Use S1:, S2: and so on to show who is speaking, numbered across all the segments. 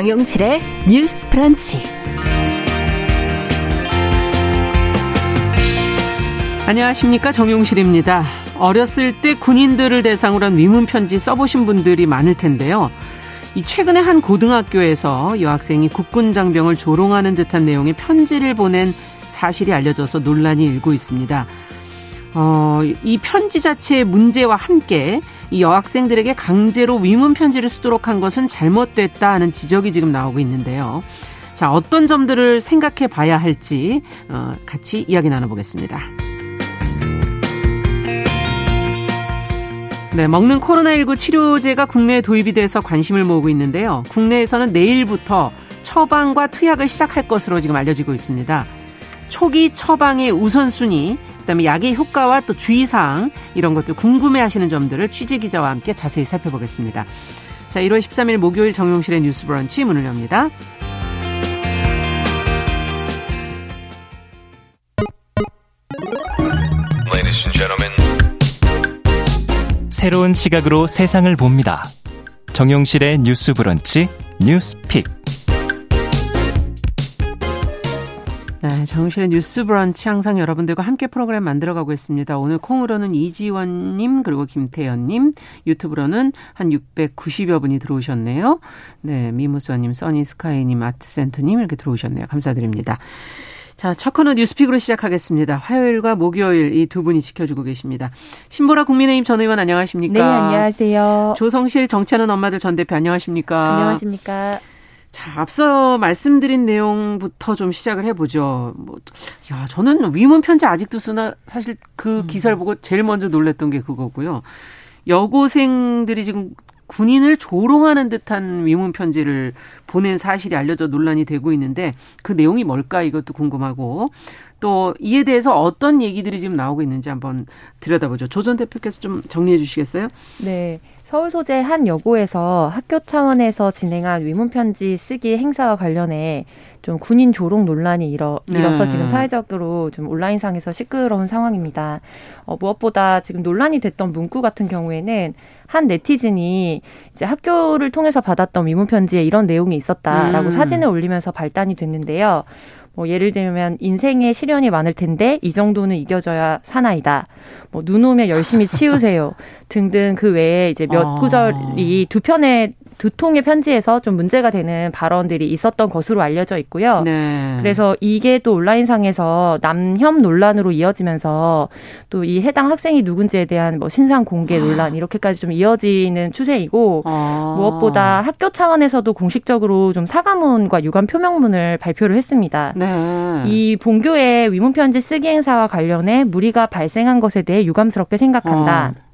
S1: 정용실의 뉴스 프런치.
S2: 안녕하십니까. 정용실입니다. 어렸을 때 군인들을 대상으로 한 위문 편지 써보신 분들이 많을 텐데요. 이 최근에 한 고등학교에서 여학생이 국군 장병을 조롱하는 듯한 내용의 편지를 보낸 사실이 알려져서 논란이 일고 있습니다. 어, 이 편지 자체의 문제와 함께 이 여학생들에게 강제로 위문 편지를 쓰도록 한 것은 잘못됐다 하는 지적이 지금 나오고 있는데요. 자, 어떤 점들을 생각해 봐야 할지 어, 같이 이야기 나눠보겠습니다. 네, 먹는 코로나19 치료제가 국내에 도입이 돼서 관심을 모으고 있는데요. 국내에서는 내일부터 처방과 투약을 시작할 것으로 지금 알려지고 있습니다. 초기 처방의 우선순위, 그다음에 약의 효과와 또 주의사항 이런 것들 궁금해하시는 점들을 취재 기자와 함께 자세히 살펴보겠습니다. 자, 1월 13일 목요일 정용실의 뉴스 브런치 문을 엽니다.
S3: 새로운 시각으로 세상을 봅니다. 정용실의 뉴스 브런치 뉴스픽.
S2: 네, 정실의 뉴스 브런치 항상 여러분들과 함께 프로그램 만들어가고 있습니다. 오늘 콩으로는 이지원님 그리고 김태현님 유튜브로는 한 690여 분이 들어오셨네요. 네, 미무서님, 써니스카이님, 아트센터님 이렇게 들어오셨네요. 감사드립니다. 자, 첫 코너 뉴스픽으로 시작하겠습니다. 화요일과 목요일 이 두 분이 지켜주고 계십니다. 신보라 국민의힘 전 의원 안녕하십니까?
S4: 네, 안녕하세요.
S2: 조성실 정치하는 엄마들 전 대표 안녕하십니까?
S4: 안녕하십니까?
S2: 자, 앞서 말씀드린 내용부터 좀 시작을 해보죠. 뭐, 야, 저는 위문 편지 아직도 쓰나 사실 그 음. 기사를 보고 제일 먼저 놀랬던 게 그거고요. 여고생들이 지금 군인을 조롱하는 듯한 위문 편지를 보낸 사실이 알려져 논란이 되고 있는데 그 내용이 뭘까 이것도 궁금하고 또 이에 대해서 어떤 얘기들이 지금 나오고 있는지 한번 들여다보죠. 조 전 대표께서 좀 정리해 주시겠어요?
S4: 네. 서울 소재 한 여고에서 학교 차원에서 진행한 위문편지 쓰기 행사와 관련해 좀 군인 조롱 논란이 일어, 일어서 네. 지금 사회적으로 좀 온라인상에서 시끄러운 상황입니다. 어, 무엇보다 지금 논란이 됐던 문구 같은 경우에는 한 네티즌이 이제 학교를 통해서 받았던 위문편지에 이런 내용이 있었다라고 음. 사진을 올리면서 발단이 됐는데요. 뭐 예를 들면 인생에 시련이 많을 텐데 이 정도는 이겨줘야 사나이다. 뭐 눈 오면 열심히 치우세요. 등등 그 외에 이제 몇 아. 구절이 두 편의 두 통의 편지에서 좀 문제가 되는 발언들이 있었던 것으로 알려져 있고요. 네. 그래서 이게 또 온라인상에서 남혐 논란으로 이어지면서 또 이 해당 학생이 누군지에 대한 뭐 신상 공개 아. 논란 이렇게까지 좀 이어지는 추세이고 아. 무엇보다 학교 차원에서도 공식적으로 좀 사과문과 유감 표명문을 발표를 했습니다. 네. 이 본교의 위문 편지 쓰기 행사와 관련해 무리가 발생한 것에 대해 유감스럽게 생각한다. 어.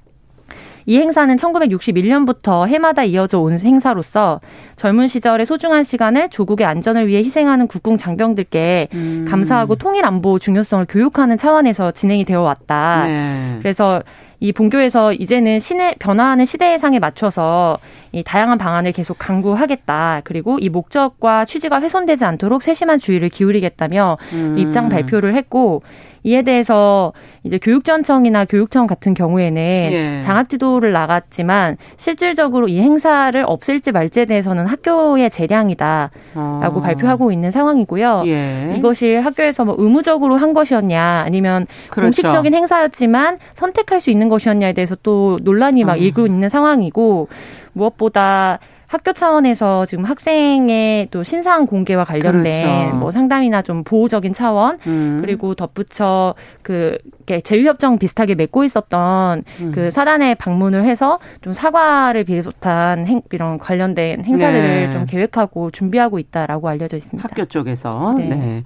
S4: 이 행사는 1961년부터 해마다 이어져 온 행사로서 젊은 시절의 소중한 시간을 조국의 안전을 위해 희생하는 국궁 장병들께 음. 감사하고 통일 안보 중요성을 교육하는 차원에서 진행이 되어 왔다. 네. 그래서 이 본교에서 이제는 신의 변화하는 시대상에 맞춰서 이 다양한 방안을 계속 강구하겠다. 그리고 이 목적과 취지가 훼손되지 않도록 세심한 주의를 기울이겠다며 음. 입장 발표를 했고 이에 대해서 이제 교육전청이나 교육청 같은 경우에는 예. 장학 지도를 나갔지만 실질적으로 이 행사를 없앨지 말지에 대해서는 학교의 재량이다라고 아. 발표하고 있는 상황이고요. 예. 이것이 학교에서 뭐 의무적으로 한 것이었냐 아니면 그렇죠. 공식적인 행사였지만 선택할 수 있는 것이었냐에 대해서 또 논란이 막 아. 일고 있는 상황이고 무엇보다 학교 차원에서 지금 학생의 또 신상 공개와 관련된 그렇죠. 뭐 상담이나 좀 보호적인 차원 음. 그리고 덧붙여 그 제휴협정 비슷하게 맺고 있었던 음. 그 사단에 방문을 해서 좀 사과를 비롯한 행, 이런 관련된 행사들을 네. 좀 계획하고 준비하고 있다라고 알려져 있습니다.
S2: 학교 쪽에서 네. 네.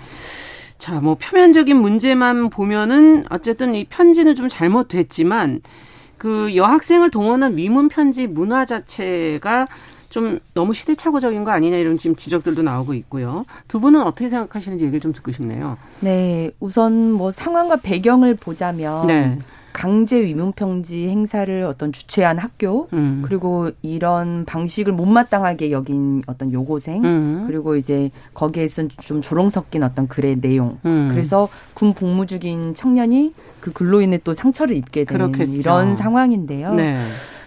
S2: 자, 뭐 표면적인 문제만 보면은 어쨌든 이 편지는 좀 잘못됐지만 그 여학생을 동원한 위문 편지 문화 자체가 좀 너무 시대착오적인 거 아니냐 이런 지금 지적들도 나오고 있고요. 두 분은 어떻게 생각하시는지 얘기를 좀 듣고 싶네요.
S5: 네, 우선 뭐 상황과 배경을 보자면 네. 강제 위문평지 행사를 어떤 주최한 학교 음. 그리고 이런 방식을 못마땅하게 여긴 어떤 요고생 음. 그리고 이제 거기에서 좀 조롱 섞인 어떤 글의 내용 음. 그래서 군 복무 중인 청년이 그 글로 인해 또 상처를 입게 되는 그렇겠죠. 이런 상황인데요. 네.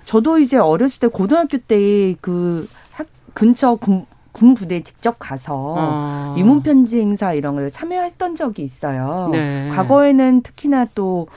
S5: 저도 이제 어렸을 때 고등학교 때그학 근처 군, 군 부대에 직접 가서 어. 위문 편지 행사 이런 걸 참여했던 적이 있어요. 네. 과거에는 특히나 또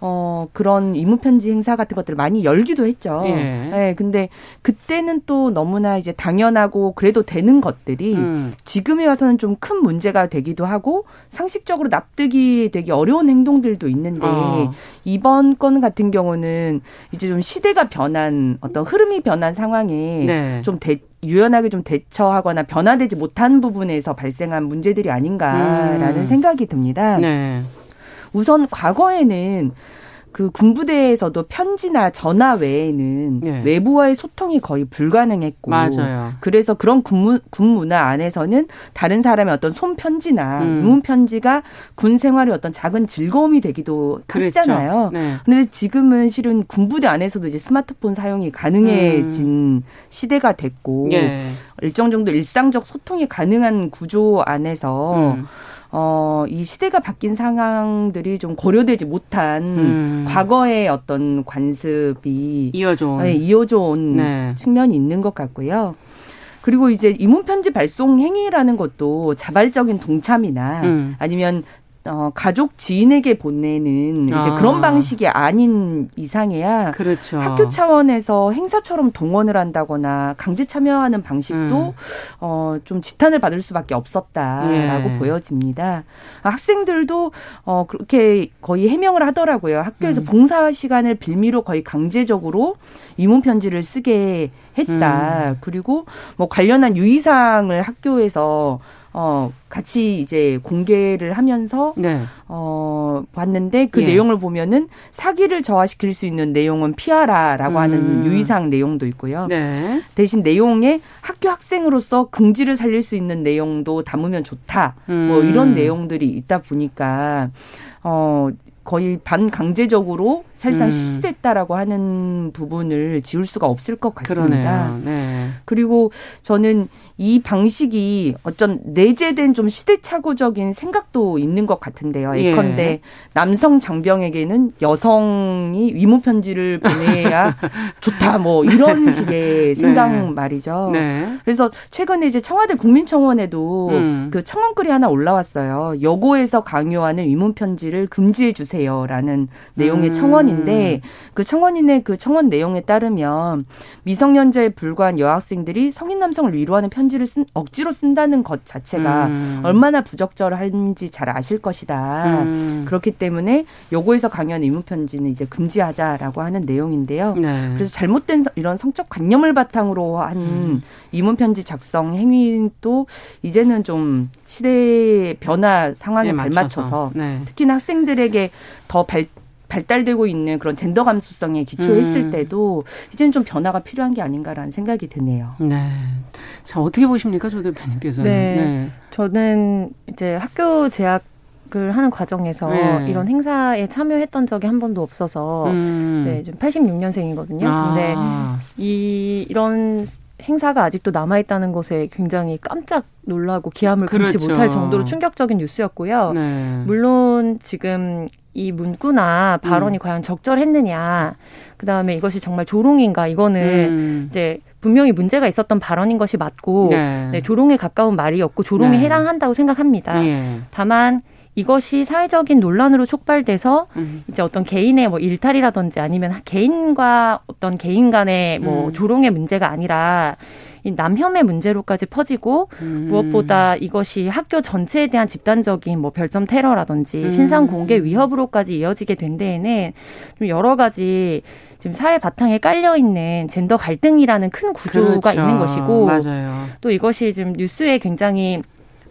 S5: 어, 그런 임무편지 행사 같은 것들을 많이 열기도 했죠. 예. 네, 근데 그때는 또 너무나 이제 당연하고 그래도 되는 것들이 음. 지금에 와서는 좀 큰 문제가 되기도 하고 상식적으로 납득이 되기 어려운 행동들도 있는데 어. 이번 건 같은 경우는 이제 좀 시대가 변한 어떤 흐름이 변한 상황에 네. 좀 대, 유연하게 좀 대처하거나 변화되지 못한 부분에서 발생한 문제들이 아닌가라는 음. 생각이 듭니다. 네. 우선 과거에는 그 군부대에서도 편지나 전화 외에는 네. 외부와의 소통이 거의 불가능했고
S2: 맞아요.
S5: 그래서 그런 군무, 군문화 안에서는 다른 사람의 어떤 손편지나 음. 문 편지가 군 생활의 어떤 작은 즐거움이 되기도 그랬죠. 했잖아요. 네. 그런데 지금은 실은 군부대 안에서도 이제 스마트폰 사용이 가능해진 음. 시대가 됐고 네. 일정 정도 일상적 소통이 가능한 구조 안에서 음. 어, 이 시대가 바뀐 상황들이 좀 고려되지 못한 음. 과거의 어떤 관습이
S2: 이어져 온,
S5: 네, 이어져 온 네. 측면이 있는 것 같고요. 그리고 이제 이문 편지 발송 행위라는 것도 자발적인 동참이나 음. 아니면 어, 가족 지인에게 보내는 아. 이제 그런 방식이 아닌 이상해야
S2: 그렇죠.
S5: 학교 차원에서 행사처럼 동원을 한다거나 강제 참여하는 방식도 음. 어, 좀 지탄을 받을 수밖에 없었다라고 예. 보여집니다. 학생들도 어, 그렇게 거의 해명을 하더라고요. 학교에서 음. 봉사 시간을 빌미로 거의 강제적으로 이문 편지를 쓰게 했다. 음. 그리고 뭐 관련한 유의사항을 학교에서 어, 같이 이제 공개를 하면서 네. 어, 봤는데 그 예. 내용을 보면은 사기를 저하시킬 수 있는 내용은 피하라라고 음. 하는 유의사항 내용도 있고요. 네. 대신 내용에 학교 학생으로서 긍지를 살릴 수 있는 내용도 담으면 좋다. 뭐 음. 뭐 이런 내용들이 있다 보니까 어, 거의 반강제적으로 사실상 음. 실시됐다라고 하는 부분을 지울 수가 없을 것 같습니다. 네. 그리고 저는 이 방식이 어쩐 내재된 좀 시대착오적인 생각도 있는 것 같은데요. 예. 예컨대 예. 남성 장병에게는 여성이 위무 편지를 보내야 좋다 뭐 이런 식의 네. 생각 네. 말이죠. 네. 그래서 최근에 이제 청와대 국민청원에도 음. 그 청원글이 하나 올라왔어요. 여고에서 강요하는 위문 편지를 금지해 주세요라는 내용의 음. 청원 인데 그 청원인의 그 청원 내용에 따르면 미성년자에 불과한 여학생들이 성인 남성을 위로하는 편지 편지를 쓴, 억지로 쓴다는 것 자체가 음. 얼마나 부적절한지 잘 아실 것이다. 음. 그렇기 때문에 요거에서 강요한 의무 편지는 이제 금지하자라고 하는 내용인데요. 네. 그래서 잘못된 이런 성적 관념을 바탕으로 한 음. 이문 편지 작성 행위도 이제는 좀 시대 변화 상황에 네, 발맞춰서 네. 특히나 학생들에게 더 발, 발달되고 있는 그런 젠더 감수성에 기초했을 음. 때도 이제는 좀 변화가 필요한 게 아닌가라는 생각이 드네요.
S2: 네. 자, 어떻게 보십니까, 조 대표님께서는?
S4: 네. 네. 저는 이제 학교 재학 을 하는 과정에서 네. 이런 행사에 참여했던 적이 한 번도 없어서 음. 네, 좀 86년생이거든요. 아. 근데 이 이런 행사가 아직도 남아 있다는 것에 굉장히 깜짝 놀라고 기함을 금치 그렇죠. 못할 정도로 충격적인 뉴스였고요. 네. 물론 지금 이 문구나 발언이 음. 과연 적절했느냐, 그 다음에 이것이 정말 조롱인가, 이거는 음. 이제 분명히 문제가 있었던 발언인 것이 맞고, 네. 네, 조롱에 가까운 말이었고, 조롱에 네. 해당한다고 생각합니다. 예. 다만, 이것이 사회적인 논란으로 촉발돼서 음. 이제 어떤 개인의 뭐 일탈이라든지 아니면 개인과 어떤 개인 간의 뭐 음. 조롱의 문제가 아니라 이 남혐의 문제로까지 퍼지고 음. 무엇보다 이것이 학교 전체에 대한 집단적인 뭐 별점 테러라든지 음. 신상 공개 위협으로까지 이어지게 된 데에는 좀 여러 가지 지금 사회 바탕에 깔려 있는 젠더 갈등이라는 큰 구조가 그렇죠. 있는 것이고
S2: 맞아요.
S4: 또 이것이 지금 뉴스에 굉장히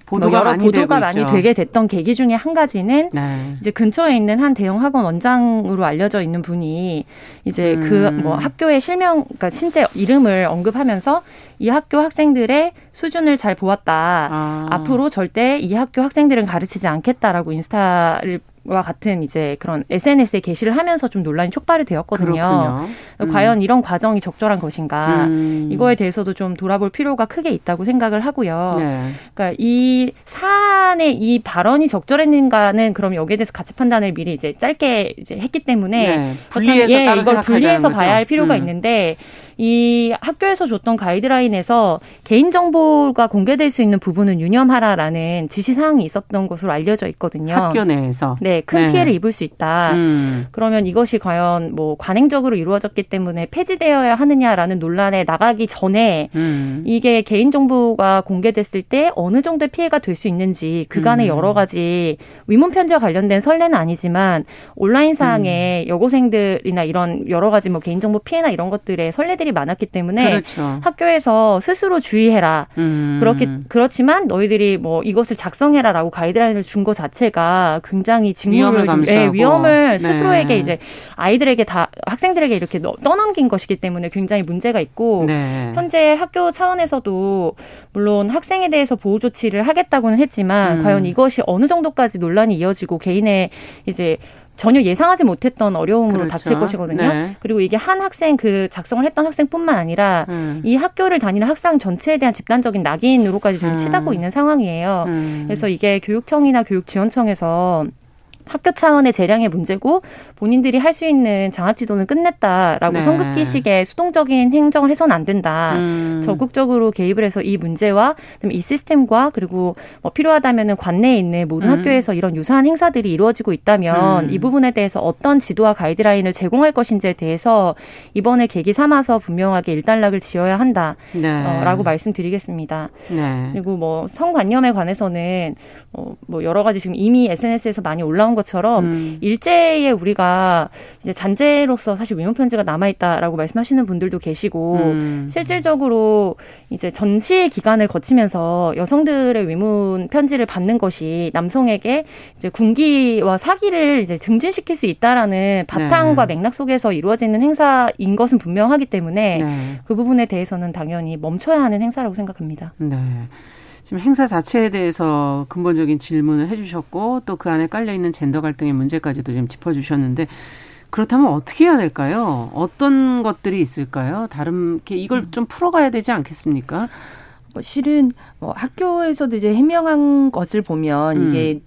S4: 보도가 많이 보도가 많이. 되게 됐던 계기 중에 한 가지는 네. 이제 근처에 있는 한 대형 학원 원장으로 알려져 있는 분이 이제 그 음. 그뭐 학교의 실명 그러니까 실제 이름을 언급하면서 이 학교 학생들의 수준을 잘 보았다. 아. 앞으로 절대 이 학교 학생들은 가르치지 않겠다라고 인스타를 와 같은 이제 그런 SNS에 게시를 하면서 좀 논란이 촉발이 되었거든요. 음. 과연 이런 과정이 적절한 것인가 음. 이거에 대해서도 좀 돌아볼 필요가 크게 있다고 생각을 하고요. 네. 그러니까 이사 판단에 이 발언이 적절했는가는 그럼 여기에 대해서 가치 판단을 미리 이제 짧게 이제 했기 때문에
S2: 네, 분리해서
S4: 예, 이걸 분리해서? 봐야 할 필요가 음. 있는데 이 학교에서 줬던 가이드라인에서 개인 정보가 공개될 수 있는 부분은 유념하라라는 지시 사항이 있었던 것으로 알려져 있거든요.
S2: 학교 내에서.
S4: 네, 큰 네. 피해를 입을 수 있다. 음. 그러면 이것이 과연 뭐 관행적으로 이루어졌기 때문에 폐지되어야 하느냐라는 논란에 나가기 전에 음. 이게 개인 정보가 공개됐을 때 어느 정도의 피해가 될 수 있는지 그간의 음. 여러 가지 위문 편지와 관련된 선례는 아니지만 온라인상에 음. 여고생들이나 이런 여러 가지 뭐 개인 정보 피해나 이런 것들의 학생들이 많았기 때문에 그렇죠. 학교에서 스스로 주의해라. 음. 그렇게 그렇지만 너희들이 뭐 이것을 작성해라라고 가이드라인을 준 것 자체가 굉장히 직무를
S2: 위험을, 네,
S4: 위험을 네. 스스로에게 이제 아이들에게 다 학생들에게 이렇게 떠넘긴 것이기 때문에 굉장히 문제가 있고 네. 현재 학교 차원에서도 물론 학생에 대해서 보호 조치를 하겠다고는 했지만 음. 과연 이것이 어느 정도까지 논란이 이어지고 개인의 이제 전혀 예상하지 못했던 어려움으로 그렇죠. 닥칠 것이거든요. 네. 그리고 이게 한 학생 그 작성을 했던 학생뿐만 아니라 음. 이 학교를 다니는 학생 전체에 대한 집단적인 낙인으로까지 지금 음. 치닫고 있는 상황이에요. 음. 그래서 이게 교육청이나 교육지원청에서 학교 차원의 재량의 문제고 본인들이 할 수 있는 장학 지도는 끝냈다라고 네. 성급기식의 수동적인 행정을 해서는 안 된다. 음. 적극적으로 개입을 해서 이 문제와 이 시스템과 그리고 뭐 필요하다면은 관내에 있는 모든 음. 학교에서 이런 유사한 행사들이 이루어지고 있다면 음. 이 부분에 대해서 어떤 지도와 가이드라인을 제공할 것인지에 대해서 이번에 계기 삼아서 분명하게 일단락을 지어야 한다라고 네. 말씀드리겠습니다. 네. 그리고 뭐 성관념에 관해서는 어, 뭐 여러 가지 지금 이미 SNS에서 많이 올라온 것처럼 음. 일제에 우리가 이제 잔재로서 사실 위문 편지가 남아 있다라고 말씀하시는 분들도 계시고 음. 실질적으로 이제 전시 기간을 거치면서 여성들의 위문 편지를 받는 것이 남성에게 이제 군기와 사기를 이제 증진시킬 수 있다라는 바탕과 네. 맥락 속에서 이루어지는 행사인 것은 분명하기 때문에 네. 그 부분에 대해서는 당연히 멈춰야 하는 행사라고 생각합니다.
S2: 네. 지금 행사 자체에 대해서 근본적인 질문을 해주셨고 또 그 안에 깔려 있는 젠더 갈등의 문제까지도 좀 짚어주셨는데 그렇다면 어떻게 해야 될까요? 어떤 것들이 있을까요? 다른 게 이걸 음. 좀 풀어가야 되지 않겠습니까?
S5: 뭐 실은 뭐 학교에서도 이제 해명한 것을 보면 음. 이게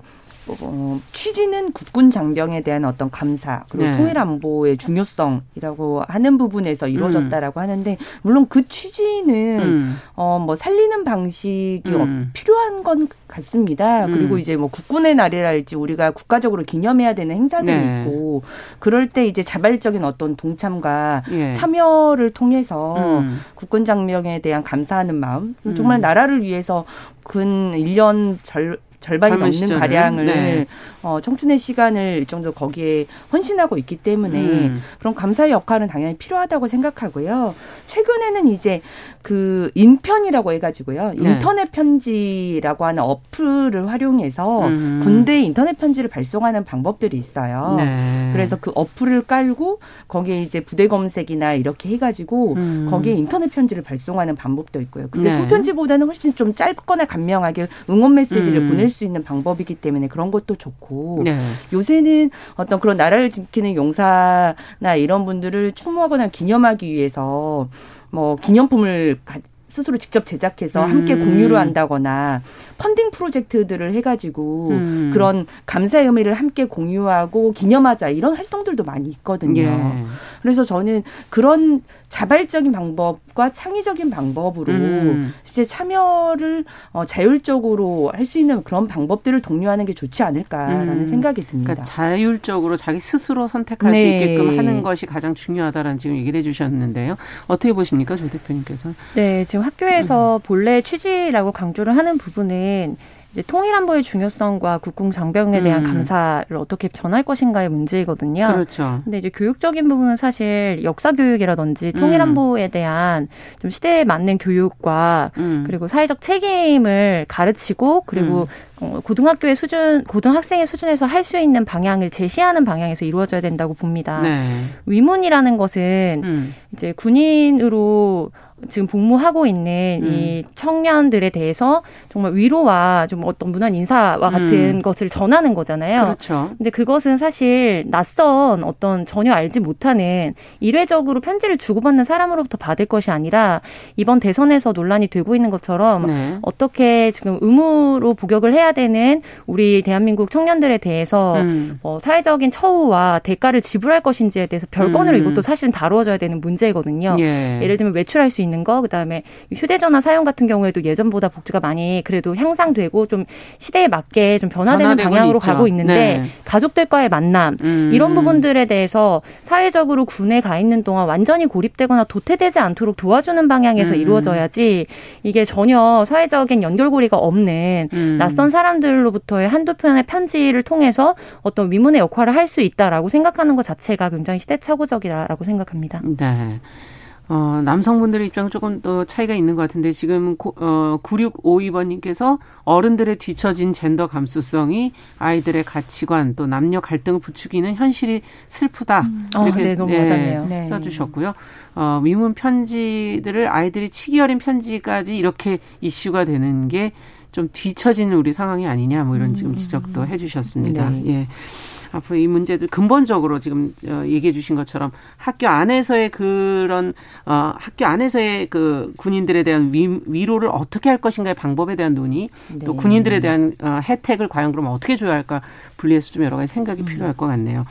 S5: 어, 취지는 국군 장병에 대한 어떤 감사 그리고 네. 통일 안보의 중요성이라고 하는 부분에서 이루어졌다라고 음. 하는데 물론 그 취지는 음. 어뭐 살리는 방식이 음. 필요한 건 같습니다. 음. 그리고 이제 뭐 국군의 날이랄지 우리가 국가적으로 기념해야 되는 행사들이 네. 있고 그럴 때 이제 자발적인 어떤 동참과 예. 참여를 통해서 음. 국군 장병에 대한 감사하는 마음 정말 음. 나라를 위해서 근 1년 절 절반이 넘는 시절을. 가량을 네. 어, 청춘의 시간을 일정도 거기에 헌신하고 있기 때문에 음. 그런 감사의 역할은 당연히 필요하다고 생각하고요. 최근에는 이제 그 인편이라고 해가지고요. 네. 인터넷 편지라고 하는 어플을 활용해서 음. 군대 인터넷 편지를 발송하는 방법들이 있어요. 네. 그래서 그 어플을 깔고 거기에 이제 부대 검색이나 이렇게 해가지고 음. 거기에 인터넷 편지를 발송하는 방법도 있고요. 근데 네. 손편지보다는 훨씬 좀 짧거나 간명하게 응원 메시지를 음. 보낼 수 있는 방법이기 때문에 그런 것도 좋고 네. 요새는 어떤 그런 나라를 지키는 용사나 이런 분들을 추모하거나 기념하기 위해서 뭐 기념품을 스스로 직접 제작해서 함께 음. 공유를 한다거나 펀딩 프로젝트들을 해가지고 음. 그런 감사의 의미를 함께 공유하고 기념하자 이런 활동들도 많이 있거든요. 예. 그래서 저는 그런 자발적인 방법과 창의적인 방법으로 음. 이제 참여를 어, 자율적으로 할 수 있는 그런 방법들을 독려하는 게 좋지 않을까라는 음. 생각이 듭니다.
S2: 그러니까 자율적으로 자기 스스로 선택할 네. 수 있게끔 하는 것이 가장 중요하다라는 지금 얘기를 해주셨는데요. 어떻게 보십니까, 조 대표님께서?
S4: 네, 지금 학교에서 음. 본래 취지라고 강조를 하는 부분은 이제 통일안보의 중요성과 국궁 장병에 대한 음. 감사를 어떻게 변할 것인가의 문제이거든요.
S2: 그렇죠.
S4: 근데 이제 교육적인 부분은 사실 역사 교육이라든지 음. 통일안보에 대한 좀 시대에 맞는 교육과 음. 그리고 사회적 책임을 가르치고 그리고 음. 어, 고등학교의 수준, 고등학생의 수준에서 할 수 있는 방향을 제시하는 방향에서 이루어져야 된다고 봅니다. 네. 위문이라는 것은 음. 이제 군인으로 지금 복무하고 있는 음. 이 청년들에 대해서 정말 위로와 좀 어떤 문화 인사와 같은 음. 것을 전하는 거잖아요.
S2: 그렇죠.
S4: 근데 그것은 사실 낯선 어떤 전혀 알지 못하는 일회적으로 편지를 주고받는 사람으로부터 받을 것이 아니라 이번 대선에서 논란이 되고 있는 것처럼 네. 어떻게 지금 의무로 복역을 해야 되는 우리 대한민국 청년들에 대해서 음. 어, 사회적인 처우와 대가를 지불할 것인지에 대해서 별건으로 음. 이것도 사실은 다루어져야 되는 문제거든요. 예. 예를 들면 외출할 수 있는 거, 그다음에 휴대전화 사용 같은 경우에도 예전보다 복지가 많이 그래도 향상되고 좀 시대에 맞게 좀 변화되는 방향으로 있죠. 가고 있는데 네. 가족들과의 만남 음. 이런 부분들에 대해서 사회적으로 군에 가 있는 동안 완전히 고립되거나 도태되지 않도록 도와주는 방향에서 음. 이루어져야지 이게 전혀 사회적인 연결고리가 없는 음. 낯선 사람들로부터의 한두 편의 편지를 통해서 어떤 위문의 역할을 할 수 있다라고 생각하는 것 자체가 굉장히 시대착오적이라고 생각합니다.
S2: 네. 어, 남성분들의 입장은 조금 더 차이가 있는 것 같은데 지금 고, 어, 9652번님께서 어른들의 뒤처진 젠더 감수성이 아이들의 가치관 또 남녀 갈등을 부추기는 현실이 슬프다. 음.
S4: 아, 이렇게 어, 네, 너무 네,
S2: 네. 써주셨고요. 어, 위문 편지들을 아이들이 치기 어린 편지까지 이렇게 이슈가 되는 게 좀 뒤처지는 우리 상황이 아니냐 뭐 이런 지금 음. 지적도 해주셨습니다. 네. 예. 앞으로 이 문제들 근본적으로 지금 어, 얘기해 주신 것처럼 학교 안에서의 그런 어 학교 안에서의 그 군인들에 대한 위, 위로를 어떻게 할 것인가의 방법에 대한 논의 네. 또 군인들에 대한 어 혜택을 과연 그럼 어떻게 줘야 할까 분리해서 좀 여러 가지 생각이 음. 필요할 것 같네요.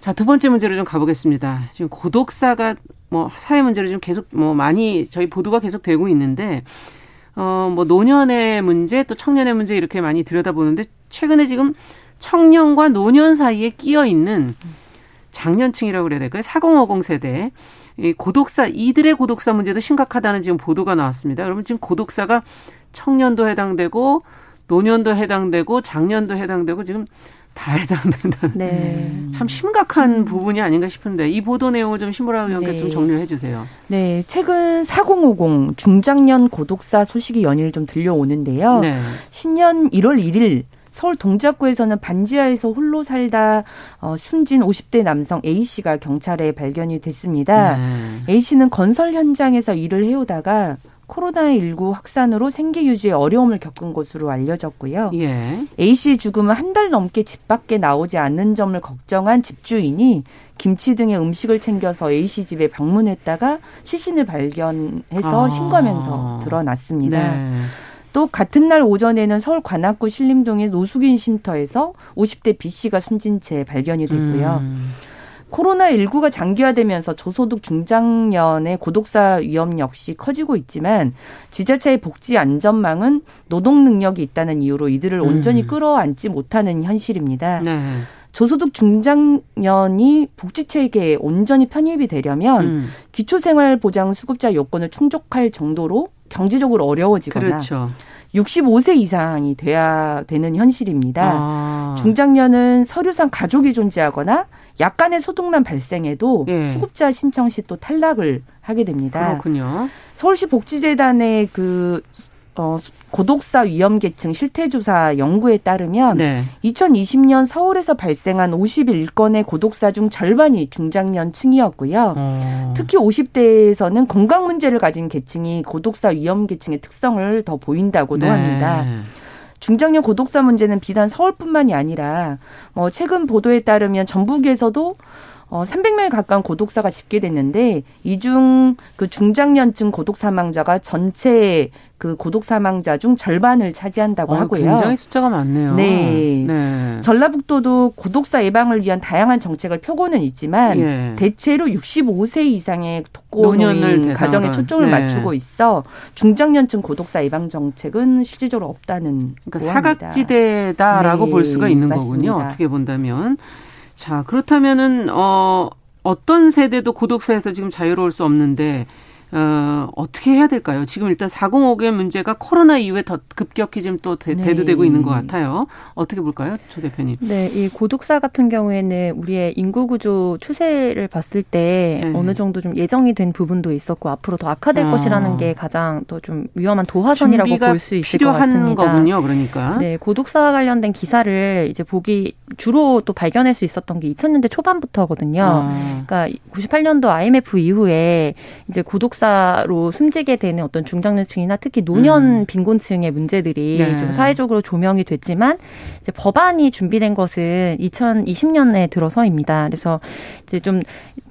S2: 자, 두 번째 문제로 좀 가보겠습니다. 지금 고독사가 뭐 사회 문제로 좀 계속 뭐 많이 저희 보도가 계속 되고 있는데 어, 뭐 노년의 문제 또 청년의 문제 이렇게 많이 들여다보는데 최근에 지금 청년과 노년 사이에 끼어 있는 장년층이라고 그래야 될까요? 4050 세대. 이 고독사, 이들의 고독사 문제도 심각하다는 지금 보도가 나왔습니다. 그러면 지금 고독사가 청년도 해당되고, 노년도 해당되고, 장년도 해당되고, 지금 다 해당된다는. 네. 참 심각한 부분이 아닌가 싶은데, 이 보도 내용을 좀 신보라 의원께서 네. 좀 정리를 해 주세요.
S5: 네. 최근 4050 중장년 고독사 소식이 연일 좀 들려오는데요. 네. 신년 1월 1일 서울 동작구에서는 반지하에서 홀로 살다 어, 숨진 50대 남성 A 씨가 경찰에 발견이 됐습니다. 네. A 씨는 건설 현장에서 일을 해오다가 코로나19 확산으로 생계 유지에 어려움을 겪은 것으로 알려졌고요. 예. A 씨의 죽음은 한 달 넘게 집 밖에 나오지 않는 점을 걱정한 집주인이 김치 등의 음식을 챙겨서 A 씨 집에 방문했다가 시신을 발견해서 아. 신고하면서 드러났습니다. 네. 또 같은 날 오전에는 서울 관악구 신림동의 노숙인 쉼터에서 50대 B 씨가 숨진 채 발견이 됐고요. 음. 코로나19가 장기화되면서 저소득 중장년의 고독사 위험 역시 커지고 있지만 지자체의 복지 안전망은 노동 능력이 있다는 이유로 이들을 온전히 음. 끌어안지 못하는 현실입니다. 네. 저소득 중장년이 복지 체계에 온전히 편입이 되려면 음. 기초생활보장 수급자 요건을 충족할 정도로 경제적으로 어려워지거나 그렇죠. 65세 이상이 돼야 되는 현실입니다. 아. 중장년은 서류상 가족이 존재하거나 약간의 소득만 발생해도 예. 수급자 신청 시 또 탈락을 하게 됩니다.
S2: 그렇군요.
S5: 서울시 복지재단의 그 어, 고독사 위험계층 실태조사 연구에 따르면 네. 2020년 서울에서 발생한 51건의 고독사 중 절반이 중장년층이었고요. 어. 특히 50대에서는 건강 문제를 가진 계층이 고독사 위험계층의 특성을 더 보인다고도 네. 합니다. 중장년 고독사 문제는 비단 서울뿐만이 아니라 뭐 최근 보도에 따르면 전북에서도 어, 300명에 가까운 고독사가 집계됐는데 이 중 그 중장년층 고독 사망자가 전체 그 고독 사망자 중 절반을 차지한다고 어, 하고요.
S2: 굉장히 숫자가 많네요.
S5: 네. 네. 전라북도도 고독사 예방을 위한 다양한 정책을 펴고는 있지만 예. 대체로 65세 이상의 독거노인 가정에 초점을 네. 맞추고 있어 중장년층 고독사 예방 정책은 실질적으로 없다는
S2: 그러니까 사각지대다라고 네. 볼 수가 있는 맞습니다. 거군요. 어떻게 본다면. 자, 그렇다면은, 어, 어떤 세대도 고독사에서 지금 자유로울 수 없는데, 어, 어떻게 해야 될까요? 지금 일단 405의 문제가 코로나 이후에 더 급격히 지금 또 대, 네. 대두되고 있는 것 같아요. 어떻게 볼까요, 조 대표님?
S4: 네, 이 고독사 같은 경우에는 우리의 인구 구조 추세를 봤을 때 네. 어느 정도 좀 예정이 된 부분도 있었고 앞으로 더 악화될 아. 것이라는 게 가장 또 좀 위험한 도화선이라고 볼 수 있을 것 같습니다.
S2: 거군요, 그러니까.
S4: 네, 고독사와 관련된 기사를 이제 보기 주로 또 발견할 수 있었던 게 2000년대 초반부터거든요. 아. 그러니까 98년도 IMF 이후에 이제 고독 고독사로 숨지게 되는 어떤 중장년층이나 특히 노년 음. 빈곤층의 문제들이 네. 좀 사회적으로 조명이 됐지만 이제 법안이 준비된 것은 2020년에 들어서입니다. 그래서 이제 좀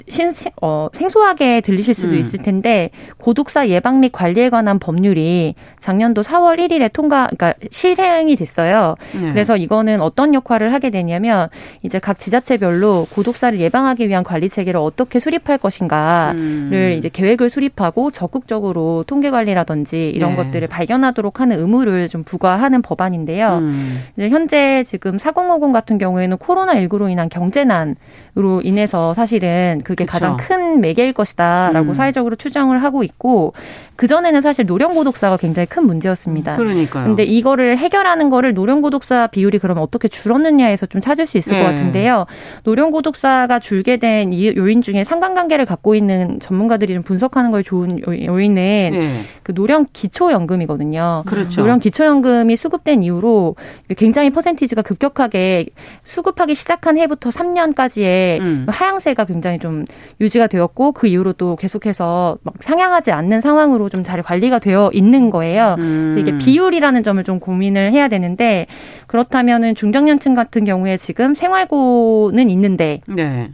S4: 신, 어, 생소하게 들리실 수도 음. 있을 텐데 고독사 예방 및 관리에 관한 법률이 작년도 4월 1일에 통과, 그러니까 실행이 됐어요. 네. 그래서 이거는 어떤 역할을 하게 되냐면 이제 각 지자체별로 고독사를 예방하기 위한 관리 체계를 어떻게 수립할 것인가를 음. 이제 계획을 수립하고 적극적으로 통계 관리라든지 이런 네. 것들을 발견하도록 하는 의무를 좀 부과하는 법안인데요. 음. 이제 현재 지금 4050 같은 경우에는 코로나 19로 인한 경제난으 로 인해서 사실은 그게 그쵸. 가장 큰 매개일 것이다라고 음. 사회적으로 추정을 하고 있고 그 전에는 사실 노령 고독사가 굉장히 큰 문제였습니다.
S2: 그러니까요.
S4: 근데 이거를 해결하는 거를 노령 고독사 비율이 그러면 어떻게 줄었느냐에서 좀 찾을 수 있을 네. 것 같은데요. 노령 고독사가 줄게 된 요인 중에 상관관계를 갖고 있는 전문가들이 좀 분석하는 걸 좋은 요인은 네. 그 노령 기초연금이거든요.
S2: 그렇죠.
S4: 노령 기초연금이 수급된 이후로 굉장히 퍼센티지가 급격하게 수급하기 시작한 해부터 3년까지의 음. 하향세가 굉장히 좀 유지가 되었고 그 이후로 또 계속해서 막 상향하지 않는 상황으로 좀 잘 관리가 되어 있는 거예요. 음. 그래서 이게 비율이라는 점을 좀 고민을 해야 되는데 그렇다면은 중장년층 같은 경우에 지금 생활고는 있는데 네.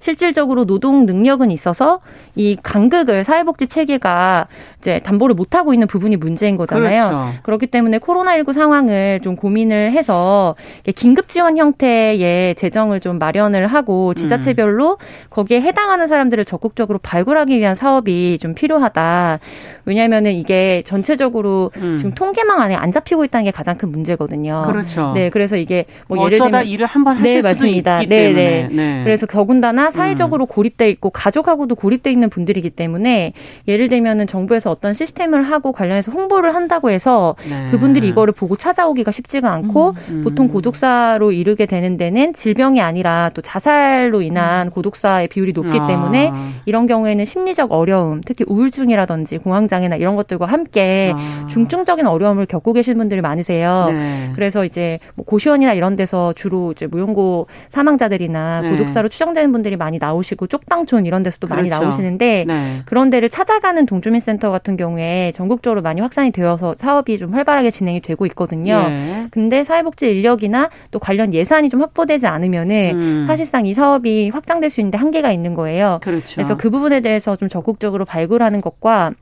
S4: 실질적으로 노동 능력은 있어서 이 간극을 사회복지 체계가 이제 담보를 못 하고 있는 부분이 문제인 거잖아요. 그렇죠. 그렇기 때문에 코로나19 상황을 좀 고민을 해서 긴급 지원 형태의 재정을 좀 마련을 하고 지자체별로 음. 거기에 해당하는 사람들을 적극적으로 발굴하기 위한 사업이 좀 필요하다. 왜냐하면은 이게 전체적으로 음. 지금 통계망 안에 안 잡히고 있다는 게 가장 큰 문제거든요.
S2: 그렇죠.
S4: 네, 그래서 이게
S2: 뭐, 뭐 예를 들면 일을 한번 하실 네, 수도 맞습니다. 있기 네, 때문에.
S4: 네. 네. 그래서 더군다나 사회적으로 음. 고립돼 있고 가족하고도 고립돼 있는 분들이기 때문에 예를 들면은 정부에서 어떤 시스템을 하고 관련해서 홍보를 한다고 해서 네. 그분들이 이거를 보고 찾아오기가 쉽지가 않고 음, 음. 보통 고독사로 이르게 되는 데는 질병이 아니라 또 자살로 인한 음. 고독사의 비율이 높기 아. 때문에 이런 경우에는 심리적 어려움, 특히 우울증이라든지 공황장애나 이런 것들과 함께 아. 중증적인 어려움을 겪고 계신 분들이 많으세요. 네. 그래서 이제 뭐 고시원이나 이런 데서 주로 이제 무용고 사망자들이나 네. 고독사로 추정되는 분들이 많이 나오시고 쪽방촌 이런 데서도 그렇죠. 많이 나오시는데 네. 그런 데를 찾아가는 동주민센터 같은 경우에 전국적으로 많이 확산이 되어서 사업이 좀 활발하게 진행이 되고 있거든요. 네. 근데 사회복지 인력이나 또 관련 예산이 좀 확보되지 않으면은 음. 사실상 이 사업이 확장될 수 있는데 한계가 있는 거예요.
S2: 그렇죠.
S4: 그래서 그 부분에 대해서 좀 적극적으로 발굴하는 것과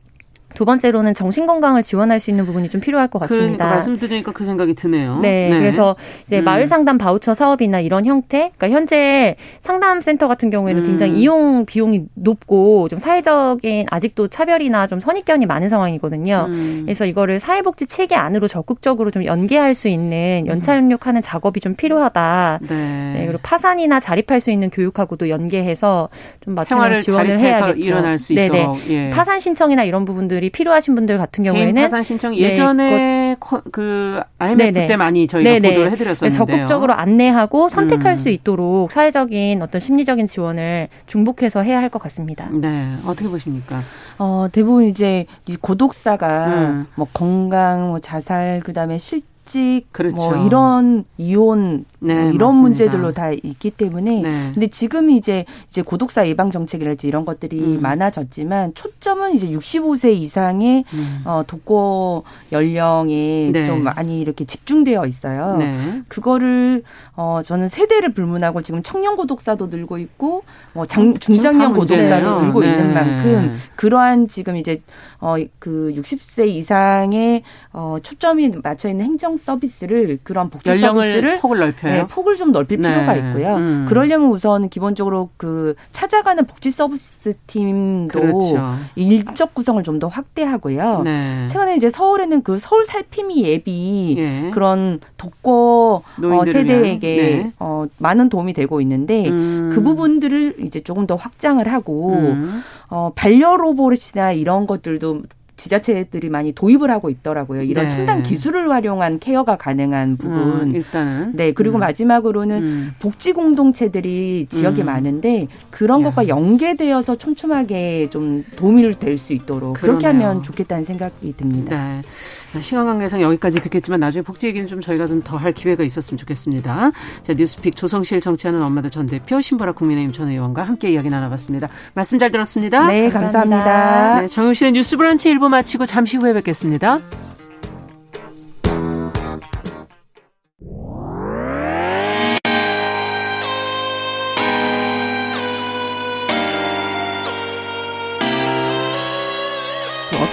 S4: 두 번째로는 정신 건강을 지원할 수 있는 부분이 좀 필요할 것 같습니다.
S2: 그러니까 말씀 드리니까 그 생각이 드네요.
S4: 네, 네. 그래서 이제 음. 마을 상담 바우처 사업이나 이런 형태, 그러니까 현재 상담 센터 같은 경우에는 음. 굉장히 이용 비용이 높고 좀 사회적인 아직도 차별이나 좀 선입견이 많은 상황이거든요. 음. 그래서 이거를 사회복지 체계 안으로 적극적으로 좀 연계할 수 있는 연착륙하는 작업이 좀 필요하다. 네. 네. 그리고 파산이나 자립할 수 있는 교육하고도 연계해서 좀 맞춤형 지원을 해야겠죠.
S2: 일어날 수 네네. 있도록.
S4: 예. 파산 신청이나 이런 부분들이 분들이 필요하신 분들 같은 경우에는
S2: 파산 신청 네, 예전에 네, 그 IMF 네네. 때 많이 저희가 네네. 보도를 해드렸었는데요.
S4: 적극적으로 안내하고 선택할 음. 수 있도록 사회적인 어떤 심리적인 지원을 중복해서 해야 할 것 같습니다.
S2: 네, 어떻게 보십니까?
S5: 어, 대부분 이제 고독사가 음. 뭐 건강, 뭐 자살, 그다음에 실 일찍 그렇죠. 뭐 이런 이혼 네, 뭐 이런 맞습니다. 문제들로 다 있기 때문에 네. 근데 지금 이제 이제 고독사 예방 정책이랄지 이런 것들이 음. 많아졌지만 초점은 이제 65세 이상의 음. 어 독거 연령에 네. 좀 많이 이렇게 집중되어 있어요. 네. 그거를 어 저는 세대를 불문하고 지금 청년 고독사도 늘고 있고 뭐 장, 중장년 고독사도 늘고 네. 있는 만큼 그러한 지금 이제 어그 60세 이상의 어 초점이 맞춰 있는 행정 서비스를 그런 복지 서비스를
S2: 폭을 넓혀요. 네,
S5: 폭을 좀 넓힐 네. 필요가 있고요. 음. 그러려면 우선 기본적으로 그 찾아가는 복지 서비스 팀도 그렇죠. 일적 구성을 좀 더 확대하고요. 네. 최근에 이제 서울에는 그 서울 살피미 앱이 예. 그런 독거 어, 세대에게 네. 어, 많은 도움이 되고 있는데 음. 그 부분들을 이제 조금 더 확장을 하고 음. 어, 반려로봇이나 이런 것들도 지자체들이 많이 도입을 하고 있더라고요. 이런 네. 첨단 기술을 활용한 케어가 가능한 부분. 음,
S2: 일단은.
S5: 네. 그리고 음. 마지막으로는 음. 복지 공동체들이 지역에 음. 많은데 그런 야. 것과 연계되어서 촘촘하게 좀 도움이 될 수 있도록 그러네요. 그렇게 하면 좋겠다는 생각이 듭니다.
S2: 네. 시간 관계상 여기까지 듣겠지만 나중에 복지 얘기는 좀 저희가 좀 더 할 기회가 있었으면 좋겠습니다. 자, 뉴스픽 조성실 정치하는 엄마들 전 대표 신보라 국민의힘 전 의원과 함께 이야기 나눠봤습니다. 말씀 잘 들었습니다.
S5: 네, 감사합니다. 감사합니다. 네,
S2: 정영실의 뉴스 브런치 1부 마치고 잠시 후에 뵙겠습니다.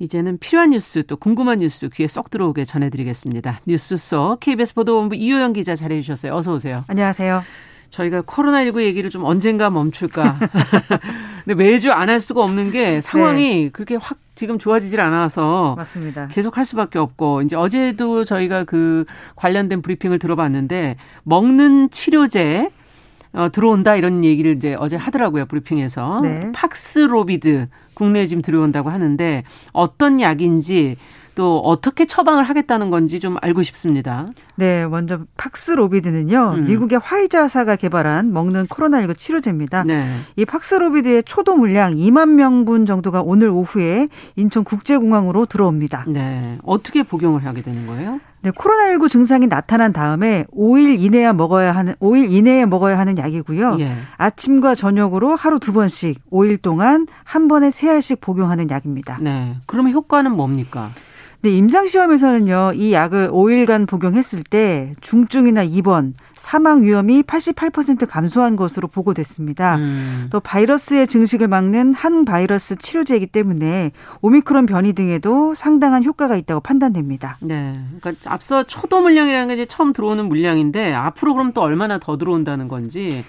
S2: 이제는 필요한 뉴스 또 궁금한 뉴스 귀에 쏙 들어오게 전해드리겠습니다. 뉴스 속 KBS 보도본부 이효영 기자 잘해주셨어요. 어서 오세요.
S6: 안녕하세요.
S2: 저희가 코로나19 얘기를 좀 언젠가 멈출까. 근데 매주 안 할 수가 없는 게 상황이 네. 그렇게 확 지금 좋아지질 않아서
S6: 맞습니다.
S2: 계속 할 수밖에 없고 이제 어제도 저희가 그 관련된 브리핑을 들어봤는데 먹는 치료제 어, 들어온다 이런 얘기를 이제 어제 하더라고요 브리핑에서 네. 팍스로비드 국내에 지금 들어온다고 하는데 어떤 약인지 또 어떻게 처방을 하겠다는 건지 좀 알고 싶습니다.
S6: 네, 먼저 팍스로비드는요. 음. 미국의 화이자사가 개발한 먹는 코로나19 치료제입니다. 네. 이 팍스로비드의 초도 물량 2만 명분 정도가 오늘 오후에 인천 국제공항으로 들어옵니다.
S2: 네. 어떻게 복용을 하게 되는 거예요?
S6: 네, 코로나19 증상이 나타난 다음에 5일 이내에 먹어야 하는 5일 이내에 먹어야 하는 약이고요. 예. 아침과 저녁으로 하루 두 번씩 5일 동안 한 번에 세 알씩 복용하는 약입니다.
S2: 네. 그러면 효과는 뭡니까?
S6: 네, 임상시험에서는요, 이 약을 5일간 복용했을 때 중증이나 입원, 사망 위험이 88% 감소한 것으로 보고됐습니다. 음. 또 바이러스의 증식을 막는 한 바이러스 치료제이기 때문에 오미크론 변이 등에도 상당한 효과가 있다고 판단됩니다.
S2: 네. 그러니까 앞서 초도 물량이라는 게 이제 처음 들어오는 물량인데 앞으로 그럼 또 얼마나 더 들어온다는 건지